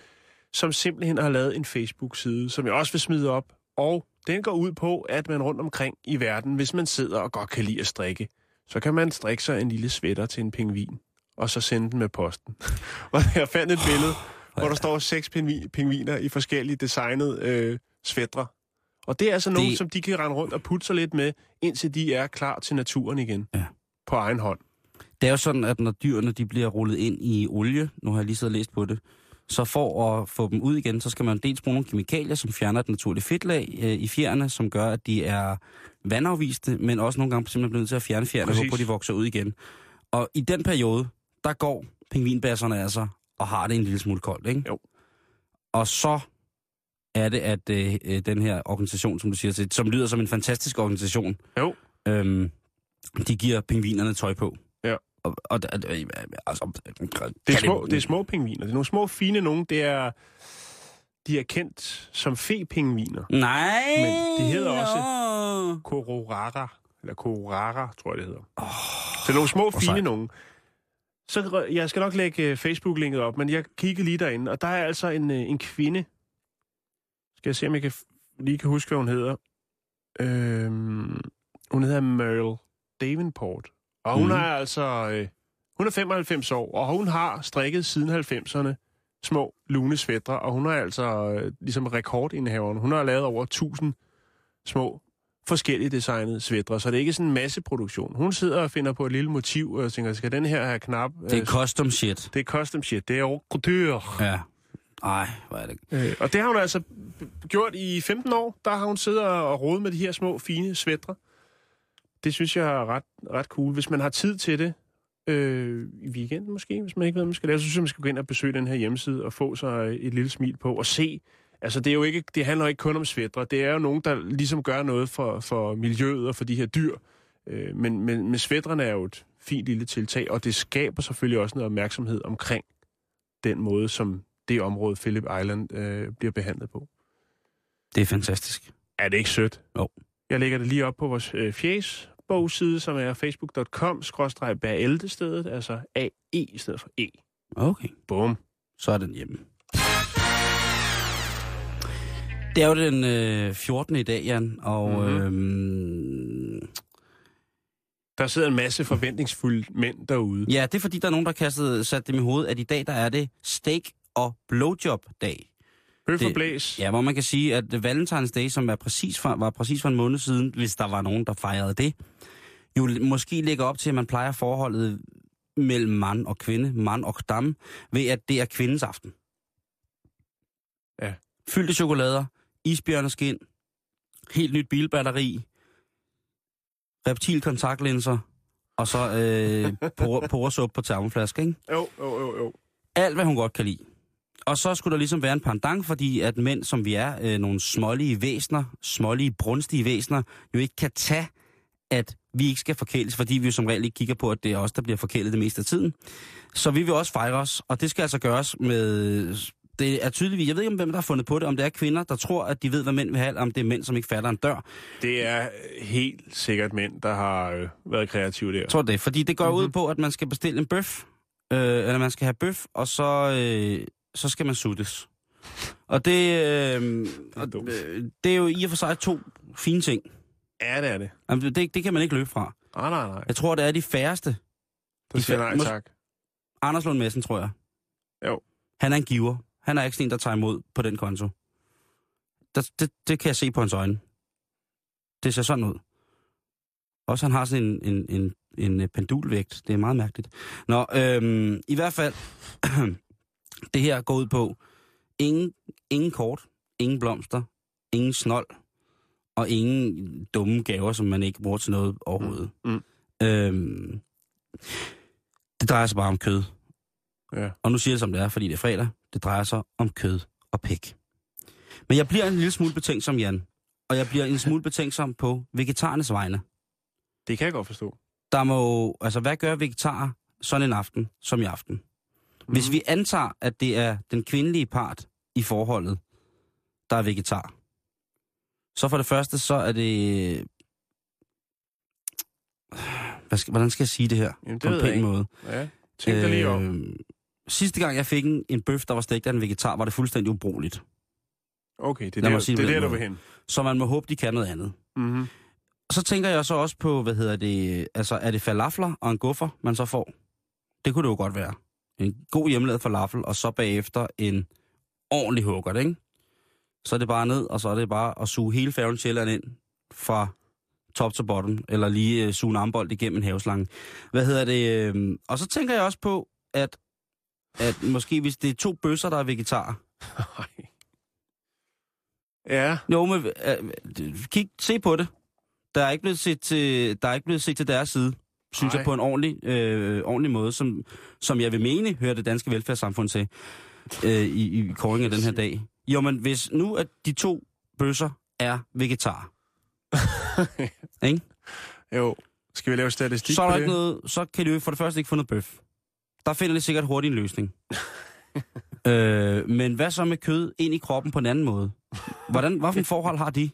som simpelthen har lavet en Facebook-side, som jeg også vil smide op. Og den går ud på, at man rundt omkring i verden, hvis man sidder og godt kan lide at strikke, så kan man strikke sig en lille sweater til en pingvin, og så sende den med posten. og jeg fandt et billede, hvor der står seks pingvi- pingviner i forskellige designede øh, sweatre. Og det er altså nogen, Det- som de kan rende rundt og putte sig lidt med, indtil de er klar til naturen igen. Ja. På egen hånd. Det er jo sådan, at når dyrene de bliver rullet ind i olie, nu har jeg lige siddet og læst på det, så for at få dem ud igen, så skal man dels bruge nogle kemikalier, som fjerner et naturligt fedtlag øh, i fjerne, som gør, at de er vandafviste, men også nogle gange simpelthen bliver nødt til at fjerne fjerne, hvorpå de vokser ud igen. Og i den periode, der går pingvinbasserne altså og har det en lille smule koldt, ikke? Jo. Og så er det, at øh, øh, den her organisation, som du siger, til- som lyder som en fantastisk organisation, Jo. øhm, de giver pingvinerne tøj på. Ja. Og, og, og altså, Det er, små, det er små pingviner. Det er nogle små, fine nogen. Det er, de er kendt som fe-pingviner. Nej! Men de hedder også-. Kororara, eller Kororara, tror jeg, det hedder. Oh, så det er nogle små, fine nogen. Så jeg skal nok lægge øh, Facebook-linket op, men jeg kiggede lige derinde, og der er altså en, øh, en kvinde. Skal jeg se, om jeg kan, lige kan huske, hvad hun hedder. Øhm, hun hedder Merle Davenport. Og hun Mhm. er altså... Øh, hun er 95 år, og hun har strikket siden 90'erne små lune svætre, og hun er altså øh, ligesom rekordindehaveren. Hun har lavet over 1000 små forskellige designede svætre, så det er ikke sådan en masseproduktion. Hun sidder og finder på et lille motiv, og tænker, skal den her have knap? Det er Øh, custom shit. det er custom shit, det er couture. Ja. Ej, hvor er det... Øh, og det har hun altså gjort i 15 år. Der har hun siddet og rodet med de her små, fine svætre. Det synes jeg er ret, ret cool. Hvis man har tid til det, øh, i weekenden måske, hvis man ikke ved, hvad man skal lave, så synes jeg, man skal gå ind og besøge den her hjemmeside og få sig et lille smil på og se. Altså, det, er jo ikke, det handler ikke kun om svætre. Det er jo nogen, der ligesom gør noget for, for miljøet og for de her dyr. Øh, men, men, men svætrene er jo et fint lille tiltag, og det skaber selvfølgelig også noget opmærksomhed omkring den måde, som det område, Phillip Island, øh, bliver behandlet på. Det er fantastisk. Er det ikke sødt? Jo. Jeg lægger det lige op på vores øh, Facebook-side, som er facebook.com bæreldestedet, altså A-E i stedet for E. Okay, Bum. så er den hjemme. Det er jo den øh, 14. i dag, Jan, og Mhm. mm-hmm. øhm, Der sidder en masse forventningsfulde mænd derude. ja, det er fordi, der er nogen, der kastede sat dem i hovedet, at i dag, der er det steak- og blowjob-dag. Bøf og det- blæs. Ja, hvor man kan sige, at Valentine's Day, som er præcis for, var præcis for en måned siden, hvis der var nogen, der fejrede det, jo måske ligger op til, at man plejer forholdet mellem mand og kvinde, mand og dam, ved at det er kvindens aften. Ja. Fyldte chokolader, isbjørneskin, helt nyt bilbatteri, reptilkontaktlinser, og så øh, por- poresuppe på termoflaske, ikke? Jo, jo, jo, jo. alt, hvad hun godt kan lide. Og så skulle der ligesom være en pandang, fordi at mænd, som vi er, øh, nogle smålige væsner, smålige, brunstige væsner, jo ikke kan tage, at vi ikke skal forkæles, fordi vi jo som regel ikke kigger på, at det er os, der bliver forkælet det meste af tiden. Så vi vil også fejre os, og det skal altså gøres med... Det er tydeligvis, jeg ved ikke, om hvem der har fundet på det, om det er kvinder, der tror, at de ved, hvad mænd vil have, eller om det er mænd, som ikke fatter en dør. Det er helt sikkert mænd, der har øh, været kreative der. Jeg tror det, fordi det går mm-hmm. ud på, at man skal bestille en bøf, øh, eller man skal have bøf, og så, øh, så skal man suttes. Og det, øh, og, øh, det er jo i og for sig to fine ting. Ja, det er det. Jamen, det, det kan man ikke løbe fra. Nej, nej, nej. Jeg tror, det er de færreste. Du siger nej Mås- tak. Anders Lund Madsen, tror jeg. Jo. Han er en giver. Han er ikke sådan en, der tager imod på den konto. Der, det, det kan jeg se på hans øjne. Det ser sådan ud. Også han har sådan en, en, en, en øh, pendulvægt. Det er meget mærkeligt. Nå, øhm, i hvert fald, det her går ud på ingen, ingen kort, ingen blomster, ingen snold og ingen dumme gaver, som man ikke bruger til noget overhovedet. Mm, mm. Øhm, det drejer sig bare om kød. Ja. Og nu siger jeg det som det er, fordi det er fredag. Det drejer sig om kød og pik. Men jeg bliver en lille smule betænksom, Jan. Og jeg bliver en smule betænksom på vegetarernes vegne. Det kan jeg godt forstå. Der må altså hvad gør vegetarer sådan en aften som i aften? Hvis Mhm. vi antager, at det er den kvindelige part i forholdet, der er vegetar, så for det første, så er det... Hvad skal, hvordan skal jeg sige det her? Jamen, det på en pæn måde. Ja, tænk dig lige om. Sidste gang jeg fik en, en bøf, der var stegt af en vegetar, var det fuldstændig ubrugeligt. Okay, det er lad der, sige det det er der, du vil hen. Så man må håbe, de kan noget andet. Mm-hmm. Så tænker jeg så også på, hvad hedder det, altså er det falafler og en guffer, man så får? Det kunne det jo godt være. En god hjemmelavet falafel, og så bagefter en ordentlig hugger, ikke? Så er det bare ned, og så er det bare at suge hele færgen Sjælland ind fra top til bottom, eller lige øh, suge en armbold igennem en haveslange. Hvad hedder det? Øh, og så tænker jeg også på, at, at måske hvis det er to bøsser, der er vegetarer, Ja, Jo, men øh, kig, se på det. Der er ikke blevet set til, der er ikke blevet set til deres side, synes Nej. jeg, på en ordentlig, øh, ordentlig måde, som, som jeg vil mene, hører det danske velfærdssamfund til øh, i, i kåringen af den her dag. Jo, men hvis nu, at de to bøsser er vegetar, ikke? jo. Skal vi lave statistik så er der det? ikke noget, så kan de jo for det første ikke få noget bøf. Der finder de sikkert hurtigt en løsning. øh, men hvad så med kød ind i kroppen på en anden måde? Hvordan, et forhold har de?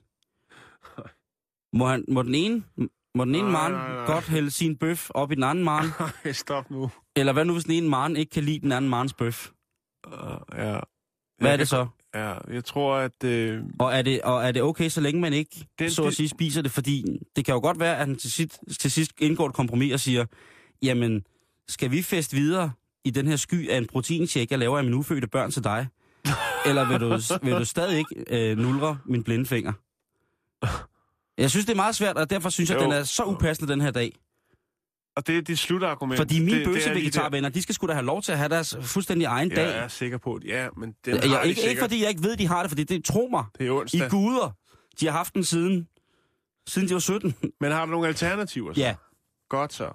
Må, han, må den ene, må den ene Nej, mand nej, nej. godt hælde sin bøf op i den anden mand? Nej, stop nu. Eller hvad nu, hvis den ene mand ikke kan lide den anden mands bøf? Uh, ja. Hvad er det så? Ja, jeg tror, at... Øh, Og er det, og er det okay, så længe man ikke, den, så at det- sige, spiser det? Fordi det kan jo godt være, at han til sidst, til sidst indgår et kompromis og siger, jamen, skal vi feste videre i den her sky af en proteinshake, jeg laver af mine ufødte børn til dig? Eller vil du, vil du stadig ikke øh, nulre min blindefinger? Jeg synes, det er meget svært, og derfor synes jeg, Jo. den er så upassende den her dag. og det er dit slutargument. Fordi mine det, det bøse er lige vegetarvenner, de skal sgu da have lov til at have deres fuldstændig egen der. dag. Jeg er sikker på det. Ja, men den Jeg, har jeg, de ikke, ikke fordi jeg ikke ved, de har det, fordi det tro mig. Det er I onsdag. guder. De har haft den siden, siden de var 17. Men har du nogle alternativer? Så? Ja. Godt så.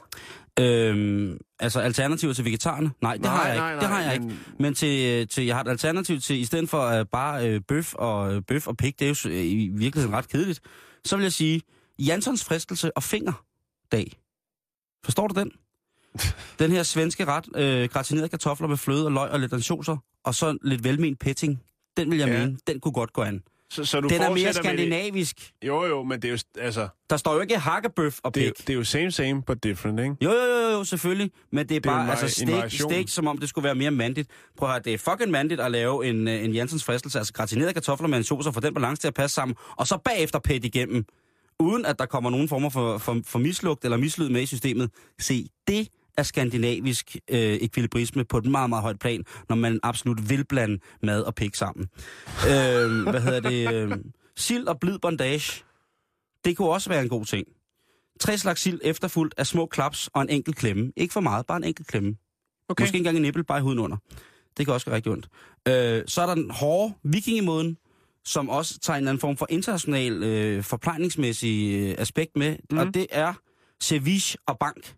Øhm, altså alternativer til vegetarerne? Nej, det Nej, har jeg ikke. nej, det har jeg men- ikke. Men til, til, jeg har et alternativ til, i stedet for uh, bare øh, bøf og øh, bøf og pik, det er jo øh, i virkeligheden ret kedeligt, så vil jeg sige, Jansons fristelse og fingerdag. Forstår du den? Den her svenske ret, øh, gratinerede kartofler med fløde og løg og lidt ansjoser, og så lidt velment petting. Den vil jeg ja. mene, den kunne godt gå an. Så, så du Den er mere fortsætter med skandinavisk. Jo, jo, men det er jo, altså, Der står jo ikke hakkebøf og det, er, pik. det er jo same, same, but different, ikke? Jo, jo, jo, jo, selvfølgelig. Men det er Det er bare, altså variation. steak, som om det skulle være mere mandigt. Prøv at høre, det er fucking mandigt at lave en, øh, en Jensens fristelse, altså gratinerede kartofler med en sauce og få den balance til at passe sammen, og så bagefter pæt igennem, uden at der kommer nogen former for, for, for mislugt eller mislyd med i systemet. Se, det er skandinavisk øh, ekvilibrisme på et meget, meget højt plan, når man absolut vil blande mad og pik sammen. øh, hvad hedder det? Øh, sild og blid bondage. Det kunne også være en god ting. Tre slags sild efterfulgt af små klaps og en enkelt klemme. Ikke for meget, bare en enkelt klemme. Okay. Måske engang en nippel, bare i huden under. Det kan også gøre rigtig ondt. Øh, så er der den hårde vikingemåden, som også tager en eller anden form for international øh, forplejningsmæssig øh, aspekt med, mm. og det er ceviche og bank.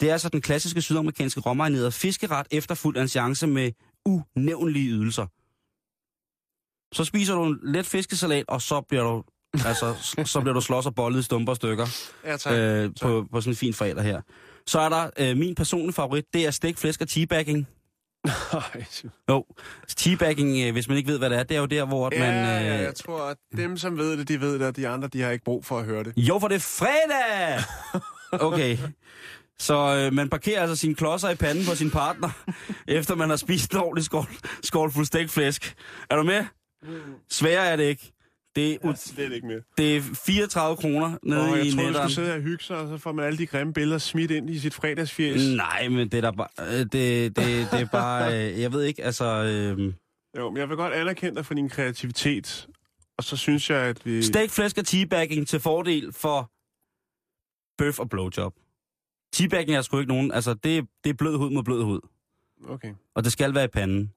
Det er altså den klassiske sydamerikanske råmarinerede fiskeret efterfulgt af en chance med unævnlige ydelser. Så spiser du en let fiskesalat, og så bliver du Altså, så bliver du slås og bollet i stumper og stykker Ja, tak. øh, på, på sådan en fin fredag her. Så er der øh, min personlige favorit, det er stegt flæsk og teabagging. Ej, Jo, teabagging, øh, hvis man ikke ved, hvad det er, det er jo der, hvor ja, man... ja, Øh, jeg tror, at dem, som ved det, de ved det, og de andre, de har ikke brug for at høre det. Jo, for det er fredag! Okay. Så øh, man parkerer altså sine klodser i panden på sin partner, efter man har spist en ordentlig skål, skål fuld stegt flæsk. Er du med? Sværere er det ikke. Det er, ut- slet ikke mere. det er 34 kroner nede i jeg tror, vi netteren. skulle sidde her og hygge sig, og så får man alle de grimme billeder smidt ind i sit fredagsfjes. Nej, men det er da bare... øh, Det, det, det er bare... Øh, jeg ved ikke, altså... Øh, Jo, men jeg vil godt anerkende dig for din kreativitet. Og så synes jeg, at vi... Steak, flæsk og teabagging til fordel for bøf og blowjob. Teabagging er sgu ikke nogen... Altså, det, det er blød hud mod blød hud. Okay. Og det skal være i panden.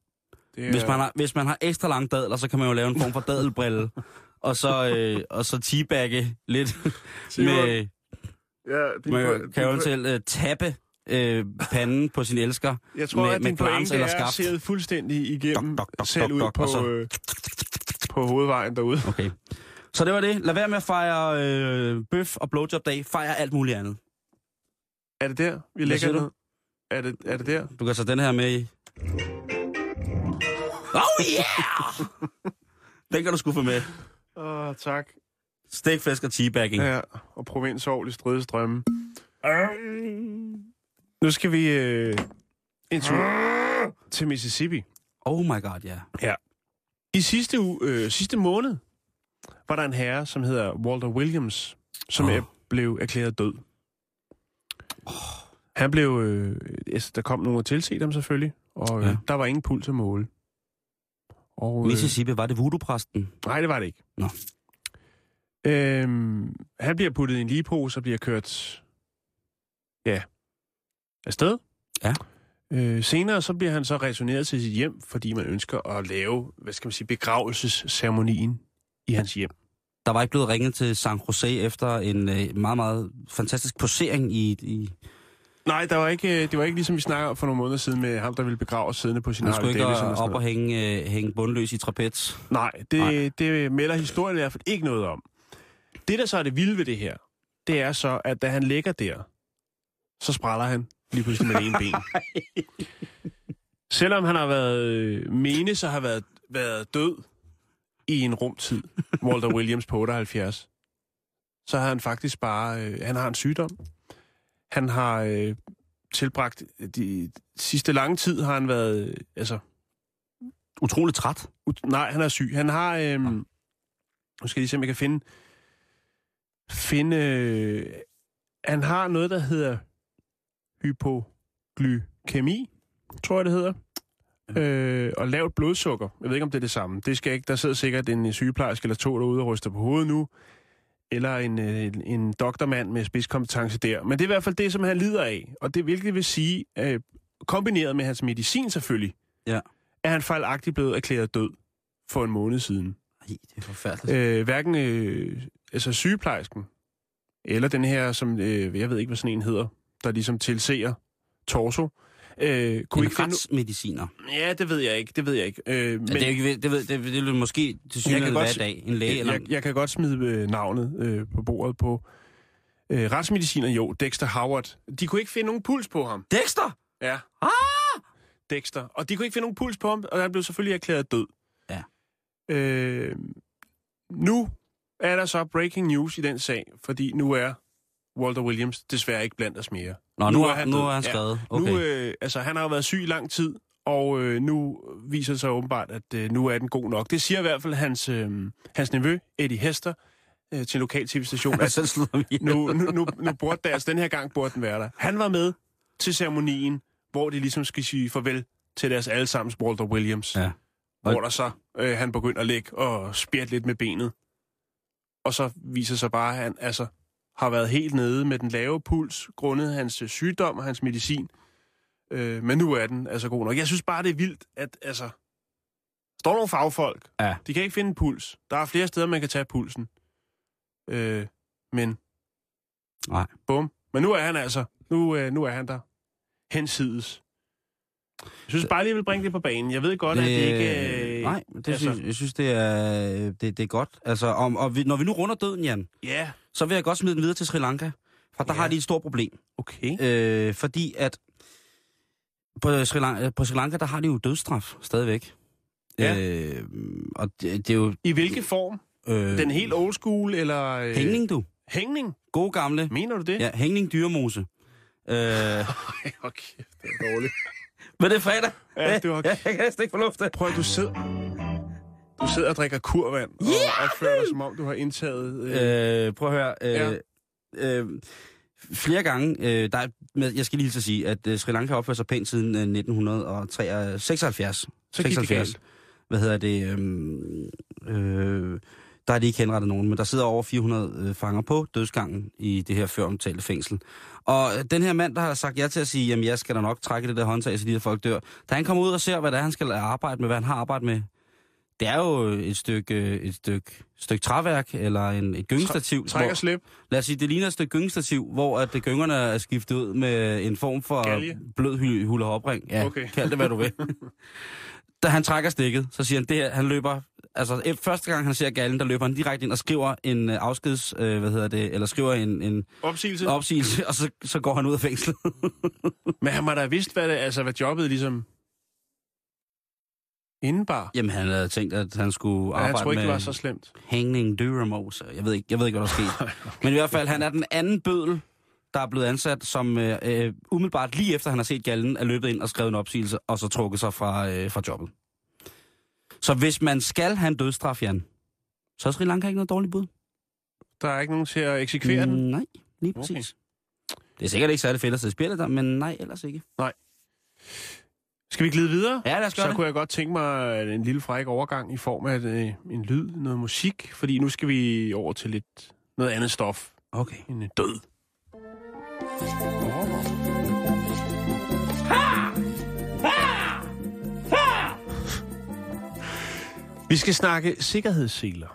Det er... Hvis man har, hvis man har ekstra lange dadler, så kan man jo lave en form for dadelbrille. og så, øh, og så teabagge lidt med... Ja, din Man po- kan jo eventuelt øh, tappe øh, panden på sin elsker. Jeg tror, med- at med din glans pointe eller er skaft. fuldstændig igennem Dok, dok, dok, selv ud dok, på, så- øh, på hovedvejen derude. Okay. Så det var det. Lad være med at fejre øh, bøf og blowjob-dag. Fejre alt muligt andet. Er det der, vi lægger ned? Er det, er det der? Du kan så den her med i. Oh yeah! den kan du sgu få med. Åh, oh, tak. Steak, flæsk og teabagging. Ja, og provinsovl i strømme. Nu skal vi øh, en tur til Mississippi. Oh my god, ja. I sidste, uge, øh, sidste måned var der en herre, som hedder Walter Williams, som oh. blev erklæret død. Han blev... Øh, altså, der kom nogen og tilse dem selvfølgelig, og øh, Ja. der var ingen puls at måle. Og, øh, Mississippi, var det voodoo-præsten? nej, det var det ikke. Nå. Øhm, han bliver puttet i en ligepose og bliver kørt ja, afsted. Ja. Øh, senere så bliver han så returneret til sit hjem, fordi man ønsker at lave, hvad skal man sige, begravelsesceremonien i hans hjem. Der var ikke blevet ringet til San Jose efter en øh, meget, meget fantastisk posering i... i Nej, der var ikke, øh, det var ikke ligesom vi snakker for nogle måneder siden med ham, der ville begraves siddende på sin han skulle Harley ikke Davidson og op sådan og hænge, øh, hænge bundløs i trapez. Nej, det, Nej. det melder historien i hvert fald ikke noget om. Det, der så er det vilde ved det her, det er så, at da han ligger der, så spræller han lige pludselig med ene ben. Selvom han har været øh, menes at have været, været død i en rumtid, Walter Williams på 78, så har han faktisk bare, øh, han har en sygdom. Han har øh, tilbragt de sidste lange tid, har han været, øh, altså Utroligt træt. Ut- Nej, han er syg. Han har... Øhm, nu skal jeg lige se, om jeg kan finde... Finde... Øh, han har noget, der hedder hypoglykemi, tror jeg, det hedder. Øh, og lavt blodsukker. Jeg ved ikke, om det er det samme. Det skal ikke. Der sidder sikkert en sygeplejerske eller to derude og ryster på hovedet nu. Eller en, øh, en, en doktormand med spidskompetence der. Men det er i hvert fald det, som han lider af. Og det hvilket vil sige, øh, kombineret med hans medicin selvfølgelig, Ja. er han fejlagtigt blevet erklæret død for en måned siden. Ej, det er forfærdeligt. Øh, hverken øh, altså sygeplejersken, eller den her, som øh, jeg ved ikke, hvad sådan en hedder, der ligesom tilser torso, øh, kunne en ikke finde... retsmediciner. Ja, det ved jeg ikke, det ved jeg ikke. Øh, Men, det, er jo ikke, det, ved, det, det vil måske til synligheden godt være i se- dag. En læge eller... jeg, jeg kan godt smide øh, navnet øh, på bordet på øh, retsmediciner, jo, Dexter Howard. De kunne ikke finde nogen puls på ham. Dexter! Ja. Ah! Dexter. Og de kunne ikke finde nogen puls på ham, og han blev selvfølgelig erklæret død. Ja. Øh, nu er der så breaking news i den sag, fordi nu er Walter Williams desværre ikke blandt os mere. Nå, nu, Nu er, han nu er han Ja. skrevet. Okay. Nu, øh, altså, han har jo været syg i lang tid, og øh, nu viser det sig åbenbart, at øh, nu er den god nok. Det siger i hvert fald hans, øh, hans nevø, Eddie Hester, øh, til en lokal tv-station, ihjel. nu, nu, nu, nu burde det, altså den her gang burde den være der. Han var med til ceremonien, hvor de ligesom skal sige farvel til deres allesammens Walter Williams. Ja. Hvor der så, øh, han begynder at ligge og spjætte lidt med benet. Og så viser sig bare, at han altså har været helt nede med den lave puls, grundet hans øh, sygdom og hans medicin. Øh, men nu er den altså god nok. Jeg synes bare, det er vildt, at altså... Står nogle fagfolk. Ja. De kan ikke finde en puls. Der er flere steder, man kan tage pulsen. Øh, men... Nej. Bum. Men nu er han altså... Nu, øh, nu er han der. Hensides. Jeg synes bare lige, vil bringe det på banen. Jeg ved godt, det... at det ikke... Nej, det altså- altså, synes, jeg synes, det er, det, det er godt. Altså, om, og vi, når vi nu runder døden, Jan, Ja, så vil jeg godt smide den videre til Sri Lanka. For der Ja. har de et stort problem. okay. Øh, fordi at på Sri, Lanka, på Sri Lanka, der har de jo dødsstraf stadigvæk. Ja. Øh, og det, det er jo... I hvilken form? Øh, Den helt old school, eller... Øh, Hængning, du. Hængning? God gamle. Mener du det? Ja, hængning dyremose. Øh, Okay, det er dårligt. men det er fredag. Ja, det var- Jeg, jeg kan næsten ikke få luft. Prøv at du sidder... Du sidder og drikker kurvand, og opfører dig, som om du har indtaget... Øh, Øh, prøv at høre. Øh, Ja. øh, flere gange, øh, der er, jeg skal lige så sige, at øh, Sri Lanka opfører sig pænt siden øh, 1976. så gik det galt. Hvad hedder det? Øh, øh, der er de ikke henrettet nogen, men der sidder over 400 øh, fanger på dødsgangen i det her før omtalte fængsel. Og øh, den her mand, der har sagt ja til at sige, jamen jeg skal da nok trække det der håndtag, så de her folk dør. Da han kommer ud og ser, hvad det er, han skal arbejde med, hvad han har arbejdet med, det er jo et stykke, øh, et stykke, stykke træværk, eller en, et gyngestativ. Træk og slip. Lad os sige, det ligner et stykke gyngestativ, hvor at gyngerne er skiftet ud med en form for Galge. blød hy- hulehopring. Ja, Okay. kald det, hvad du vil. da han trækker stikket, så siger han, det her, han løber, altså e- første gang han ser gallen, der løber han direkte ind og skriver en uh, afskeds, uh, hvad hedder det, eller skriver en, en Opsigelse. opsigelse, og så, så går han ud af fængslet. Men han må da have vidst, hvad, det, altså, hvad jobbet ligesom indebar. Jamen, han havde tænkt, at han skulle Ja, arbejde jeg tror ikke, med det var så slemt. hængning dyremose. Jeg ved ikke, jeg ved ikke, hvad der er sket. Men i hvert fald, han er den anden bødel, der er blevet ansat, som øh, øh, umiddelbart lige efter han har set gallen, er løbet ind og skrevet en opsigelse, og så trukket sig fra, øh, fra jobbet. Så hvis man skal have en dødsstraf, Jan, så er Sri Lanka ikke noget dårligt bud. Der er ikke nogen til at eksekvere mm. den. Nej, lige Okay. præcis. Det er sikkert ikke særlig fedt at sidde spillet der, men nej, ellers ikke. Skal vi glide videre? Ja, lad os gøre Så det. kunne jeg godt tænke mig en lille fræk overgang i form af øh, en lyd, noget musik, fordi nu skal vi over til lidt noget andet stof Okay. end øh, død. Vi skal snakke sikkerhedsseler.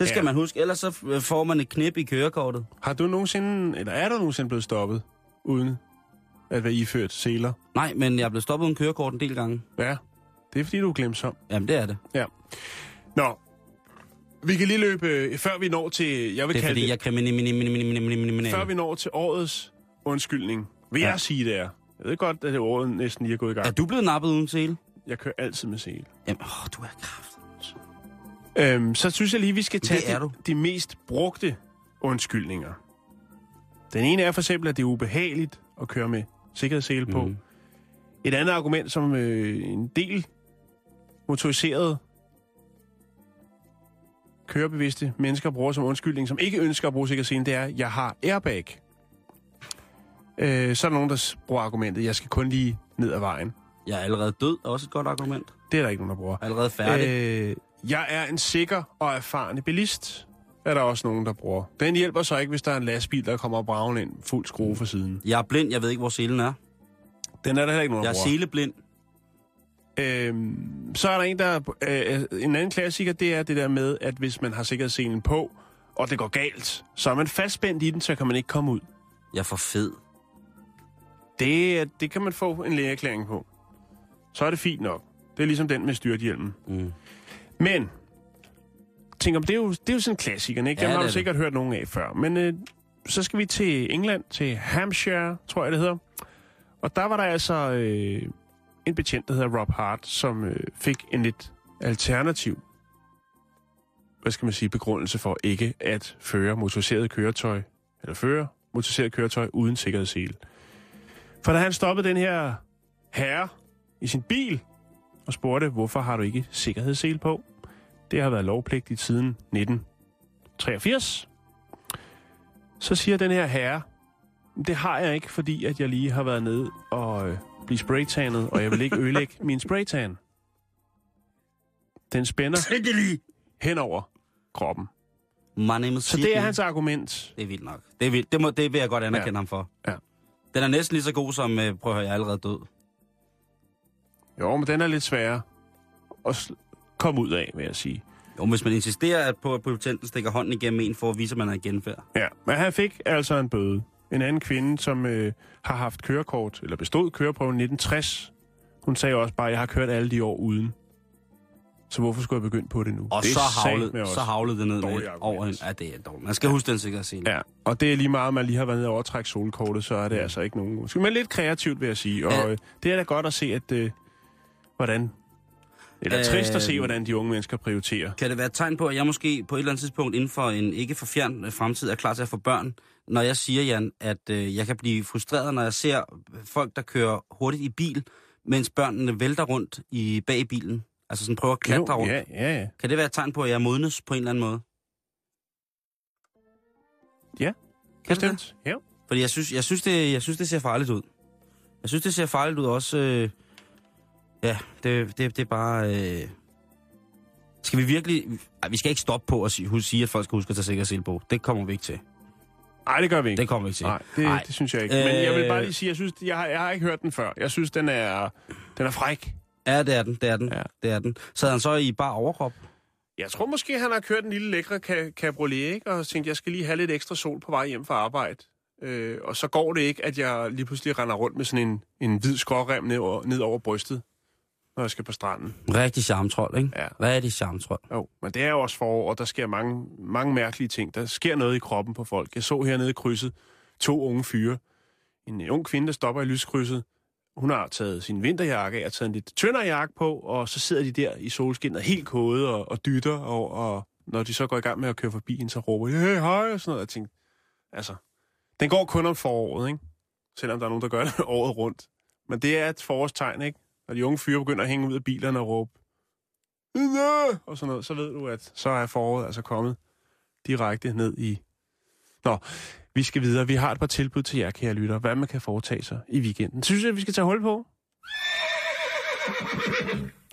Det skal Ja. ja. man huske, ellers så får man et knip i kørekortet. Har du nogensinde, eller er du nogensinde blevet stoppet, uden at være iført seler? Nej, men jeg er blevet stoppet uden kørekort en del gange. Ja, det er fordi, du er glemsom. Jamen, det er det. Nå, vi kan lige løbe, øh, før vi når til, jeg vil Det er kalde fordi, det, jeg før vi når til årets undskyldning, vil Ja. jeg sige det er. Jeg ved godt, at det året næsten lige er gået i gang. Er du blevet nappet uden sele? Jeg kører altid med sele. Jamen, åh, du er kraft. Øhm, så synes jeg lige, vi skal tage de, de mest brugte undskyldninger. Den ene er for eksempel, at det er ubehageligt at køre med sikkerhedssele på. Mhm. Et andet argument, som øh, en del motoriserede kørebevidste mennesker bruger som undskyldning, som ikke ønsker at bruge sikkerhedsselen, det er, at jeg har airbag. Øh, så er der nogen, der bruger argumentet, jeg skal kun lige ned ad vejen. Jeg er allerede død, er også et godt argument. Det er der ikke nogen, der bruger. Allerede færdig. Øh, jeg er en sikker og erfaren bilist, er der også nogen, der bruger. Den hjælper så ikke, hvis der er en lastbil, der kommer bragen ind fuld skrue for siden. jeg er blind, jeg ved ikke, hvor selen er. Den er der heller ikke nogen, Jeg der er bruger. seleblind. Øhm, så er der en, der... Øh, en anden klassiker, det er det der med, at hvis man har sikkerhedsselen på, og det går galt, så er man fastspændt i den, så kan man ikke komme ud. Jeg er for fed. Det, er- det kan man få en lægeerklæring på. Så er det fint nok. Det er ligesom den med styrthjelmen. Mm. Men, tænker, det er jo, det er jo sådan en klassiker, ikke? Ja, Dem har det du er sikkert hørt nogen af før. Men øh, så skal vi til England, til Hampshire, tror jeg det hedder. Og der var der altså øh, en betjent, der hedder Rob Hart, som øh, fik en lidt alternativ, hvad skal man sige, begrundelse for ikke at føre motoriseret køretøj, eller føre motoriseret køretøj uden sikkerhedssele. For da han stoppede den her herre i sin bil, og spurgte, hvorfor har du ikke sikkerhedssele på? Det har været lovpligtigt siden 1983. Så siger den her herre, det har jeg ikke, fordi at jeg lige har været nede og øh, blive spraytannet, og jeg vil ikke ødelægge min spraytan. Den spænder hen over kroppen. My name is Så det er hans argument. Det er vildt nok. Det, er vildt. Det, må, det vil jeg godt anerkende Ja. ham for. Ja. Den er næsten lige så god som, øh, prøv at høre, jeg er allerede død. Jo, men den er lidt sværere at sl- komme ud af, vil jeg sige. Jo, hvis man insisterer at på, at potenten stikker hånden igennem en for at vise, at man i genfærd. Ja, men han fik altså en bøde. En anden kvinde, som øh, har haft kørekort, eller bestod køreprøven 1960, hun sagde også bare, at jeg har kørt alle de år uden. Så hvorfor skulle jeg begynde på det nu? Og det så havlede, så havlede det ned med over en. Ja, det er dårligt. Man skal huske den sikkerhedssele. Ja, og det er lige meget, at man lige har været nede og overtrække solkortet, så er det altså ikke nogen... Men lidt kreativt, vil jeg sige. Og Ja. øh, det er da godt at se, at... Øh, hvordan... Eller Øh, trist at se, hvordan de unge mennesker prioriterer. Kan det være et tegn på, at jeg måske på et eller andet tidspunkt inden for en ikke for fjern øh, fremtid er klar til at få børn, når jeg siger, Jan, at øh, jeg kan blive frustreret, når jeg ser folk, der kører hurtigt i bil, mens børnene vælter rundt i bag i bilen? Altså sådan prøver at klatre Jo, rundt. ja, ja, ja. Kan det være et tegn på, at jeg modnes på en eller anden måde? Ja, Kan det det? Bestemt. Ja. Fordi jeg synes, jeg, synes, det, jeg synes, det ser farligt ud. Jeg synes, det ser farligt ud også. Øh, ja, det, det, det er bare... Øh, skal vi virkelig... Ej, vi skal ikke stoppe på at sige, at folk skal huske at tage sikkerhedssel på. Det kommer vi ikke til. Nej, det gør vi ikke. Det kommer vi ikke til. Nej, det, det synes jeg ikke. Men jeg vil bare Øh. lige sige, jeg synes, jeg har, jeg har ikke hørt den før. Jeg synes, den er, den er fræk. Ja, det er den, det er den, Ja. det er den. Så han så i bare overkrop? Jeg tror måske, han har kørt en lille lækre ca- cabriolet, ikke? Og tænkt, jeg skal lige have lidt ekstra sol på vej hjem fra arbejde. Øh, og så går det ikke, at jeg lige pludselig render rundt med sådan en, en hvid skrårem ned over, ned over brystet, når jeg skal på stranden. Rigtig charmtrold, ikke? Ja. Rigtig charmtrold. Jo, men det er jo også forår, og der sker mange, mange mærkelige ting. Der sker noget i kroppen på folk. Jeg så hernede i krydset to unge fyre. En ung kvinde, der stopper i lyskrydset. Hun har taget sin vinterjakke af og taget en lidt tyndere jakke på, og så sidder de der i solskinnet helt kode og, og dytter, og, og når de så går i gang med at køre forbi hende, så råber de, hey, hej, og sådan noget. Jeg tænkte, altså, den går kun om foråret, ikke? Selvom der er nogen, der gør det året rundt. Men det er et forårstegn, ikke? Når de unge fyre begynder at hænge ud af bilerne og råbe, "Ida!" og sådan noget, så ved du, at så er foråret altså kommet direkte ned i... Nå, vi skal videre. Vi har et par tilbud til jer, kære lytter, hvad man kan foretage sig i weekenden. Synes jeg, vi skal tage hul på?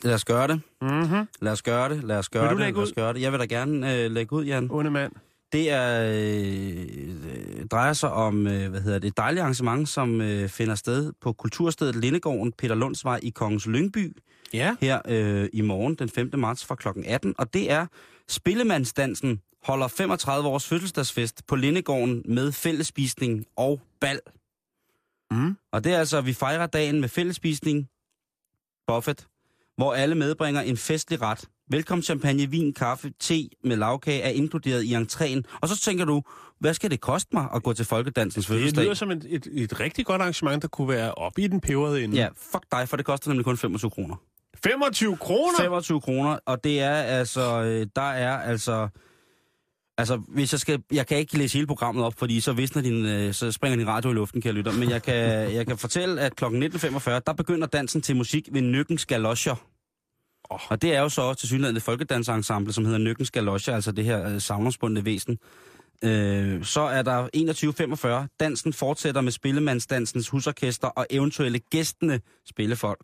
Lad os gøre det. Mhm. Lad os gøre det. Lad os gøre Vil du det. Lad os gøre det. Jeg vil da gerne øh, lægge ud, Jan. Onde mand. Det er, øh, drejer sig om øh, hvad hedder det, et dejligt arrangement, som øh, finder sted på Kulturstedet Lindegården, Peter Lundsvej i Kongens Lyngby, Ja. her øh, i morgen den 5. marts fra kl. 18. Og det er Spillemandsdansen holder 35 års fødselsdagsfest på Lindegården med fællesspisning og bal. Mm. Og det er altså, at vi fejrer dagen med fællesspisning, buffet, hvor alle medbringer en festlig ret. Velkommen champagne, vin, kaffe, te med lavkage er inkluderet i entréen. Og så tænker du, hvad skal det koste mig at gå til folkedansens Det fødselsdag? lyder som et, et, et rigtig godt arrangement, der kunne være oppe i den peberede ende. Ja, fuck dig, for det koster nemlig kun 25 kroner. 25 kroner? 25 kroner, og det er altså, øh, der er altså, altså hvis jeg skal, jeg kan ikke læse hele programmet op, fordi så visner din, øh, så springer din radio i luften, kan jeg lytte, men jeg kan, jeg kan fortælle, at kl. 19.45, der begynder dansen til musik ved Nøkkens Galoscher. Oh. Og det er jo så til synligheden et folkedansensemble, som hedder Nøkkens Galoscher, altså det her øh, savnomsbundne væsen. Øh, så er der 21.45. Dansen fortsætter med Spillemandsdansens husorkester og eventuelle gæstende spillefolk.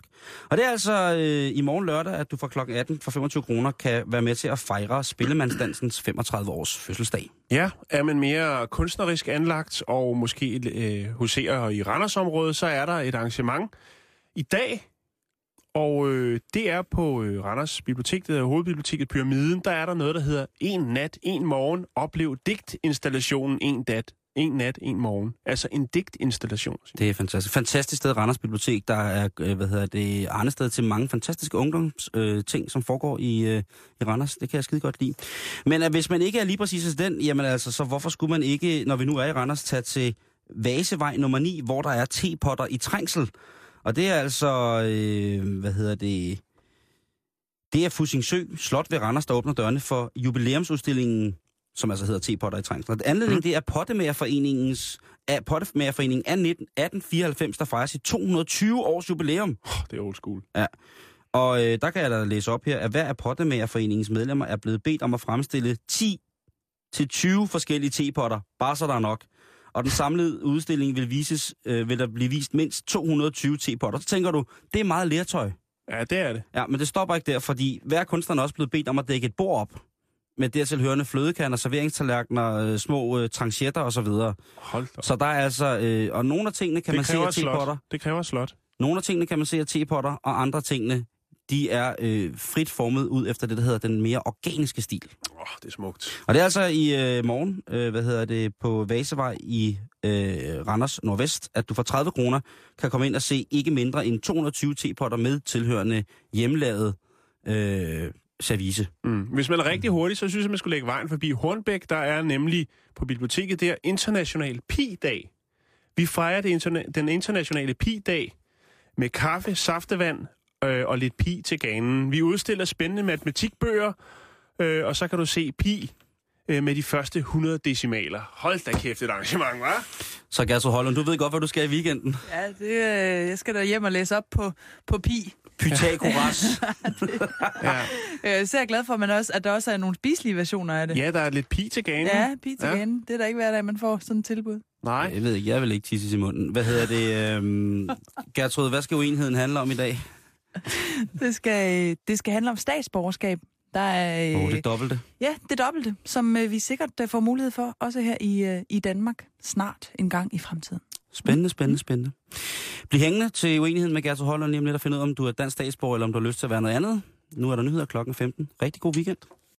Og det er altså øh, i morgen lørdag, at du fra kl. 18 for 25 kroner kan være med til at fejre Spillemandsdansens 35 års fødselsdag. Ja, er man mere kunstnerisk anlagt og måske øh, huserer i Randersområdet, så er der et arrangement i dag, og øh, det er på øh, Randers Bibliotek, det hedder Hovedbiblioteket Pyramiden, der er der noget, der hedder En nat, en morgen, oplev digtinstallationen En nat, en nat, en morgen. Altså en digtinstallation. Det er fantastisk. Fantastisk sted, Randers Bibliotek. Der er, øh, hvad hedder det, arnested til mange fantastiske ungdomsting, øh, ting, som foregår i, øh, i Randers. Det kan jeg skide godt lide. Men at hvis man ikke er lige præcis den, jamen altså, så hvorfor skulle man ikke, når vi nu er i Randers, tage til Vasevej nummer 9, hvor der er tepotter i trængsel. Og det er altså, øh, hvad hedder det, det er Fusingsø Slot ved Randers, der åbner dørene for jubilæumsudstillingen, som altså hedder Tepotter i trængsel. Og anledningen, mm. det er Pottemagerforeningens af Pottemagerforeningen af 19, 1894, der fejrer sit 220 års jubilæum. Oh, det er old school. Og øh, der kan jeg da læse op her, at hver af Pottemagerforeningens medlemmer er blevet bedt om at fremstille 10 til 20 forskellige tepotter, bare så der er nok. Og den samlede udstilling vil, vises, øh, vil der blive vist mindst 220 tepotter. Så tænker du, det er meget lertøj. Ja, det er det. Ja, men det stopper ikke der, fordi hver kunstner er også blevet bedt om at dække et bord op. Med dertil hørende flødekander, serveringstallerkener, øh, små øh, tranchetter osv. Hold da. Så der er altså, øh, og nogle af tingene kan man det se kræver af tepotter. Det kræver slot. Nogle af tingene kan man se af tepotter, og andre tingene, de er øh, frit formet ud efter det, der hedder den mere organiske stil. Åh, oh, det er smukt. Og det er altså i øh, morgen, øh, hvad hedder det, på Vasevej i øh, Randers Nordvest, at du for 30 kroner kan komme ind og se ikke mindre end 220 tepotter med tilhørende hjemmelavet øh, service. Mm. Hvis man er rigtig hurtig, så synes jeg, man skulle lægge vejen forbi Hornbæk. Der er nemlig på biblioteket der International Pi-dag. Vi fejrer det interna- den internationale Pi-dag med kaffe, saftevand øh, og lidt pi til ganen. Vi udstiller spændende matematikbøger, øh, og så kan du se pi øh, med de første 100 decimaler. Hold da kæft et arrangement, hva'? Så Gertrud Holland, du ved godt, hvad du skal i weekenden. Ja, det, øh, jeg skal da hjem og læse op på, på pi. Pythagoras. Ja. Øh, så er jeg glad for, at, man også, at der også er nogle spiselige versioner af det. ja, der er lidt pi til ganen. Ja, pi til Ja. ja. Det er da ikke hver dag, man får sådan et tilbud. Nej. jeg ved ikke, jeg vil ikke tisse i munden. Hvad hedder det? Øhm, Gertrud, hvad skal uenigheden handle om i dag? Det skal, det skal handle om statsborgerskab. Der er, øh, oh, det dobbelte. Ja, det dobbelte, som øh, vi sikkert øh, får mulighed for, også her i, øh, i Danmark, snart en gang i fremtiden. Spændende, spændende, spændende. Bliv hængende til uenigheden med Gertrud Holland lige om lidt og finde ud af, om du er dansk statsborger, eller om du har lyst til at være noget andet. Nu er der nyheder klokken 15. Rigtig god weekend.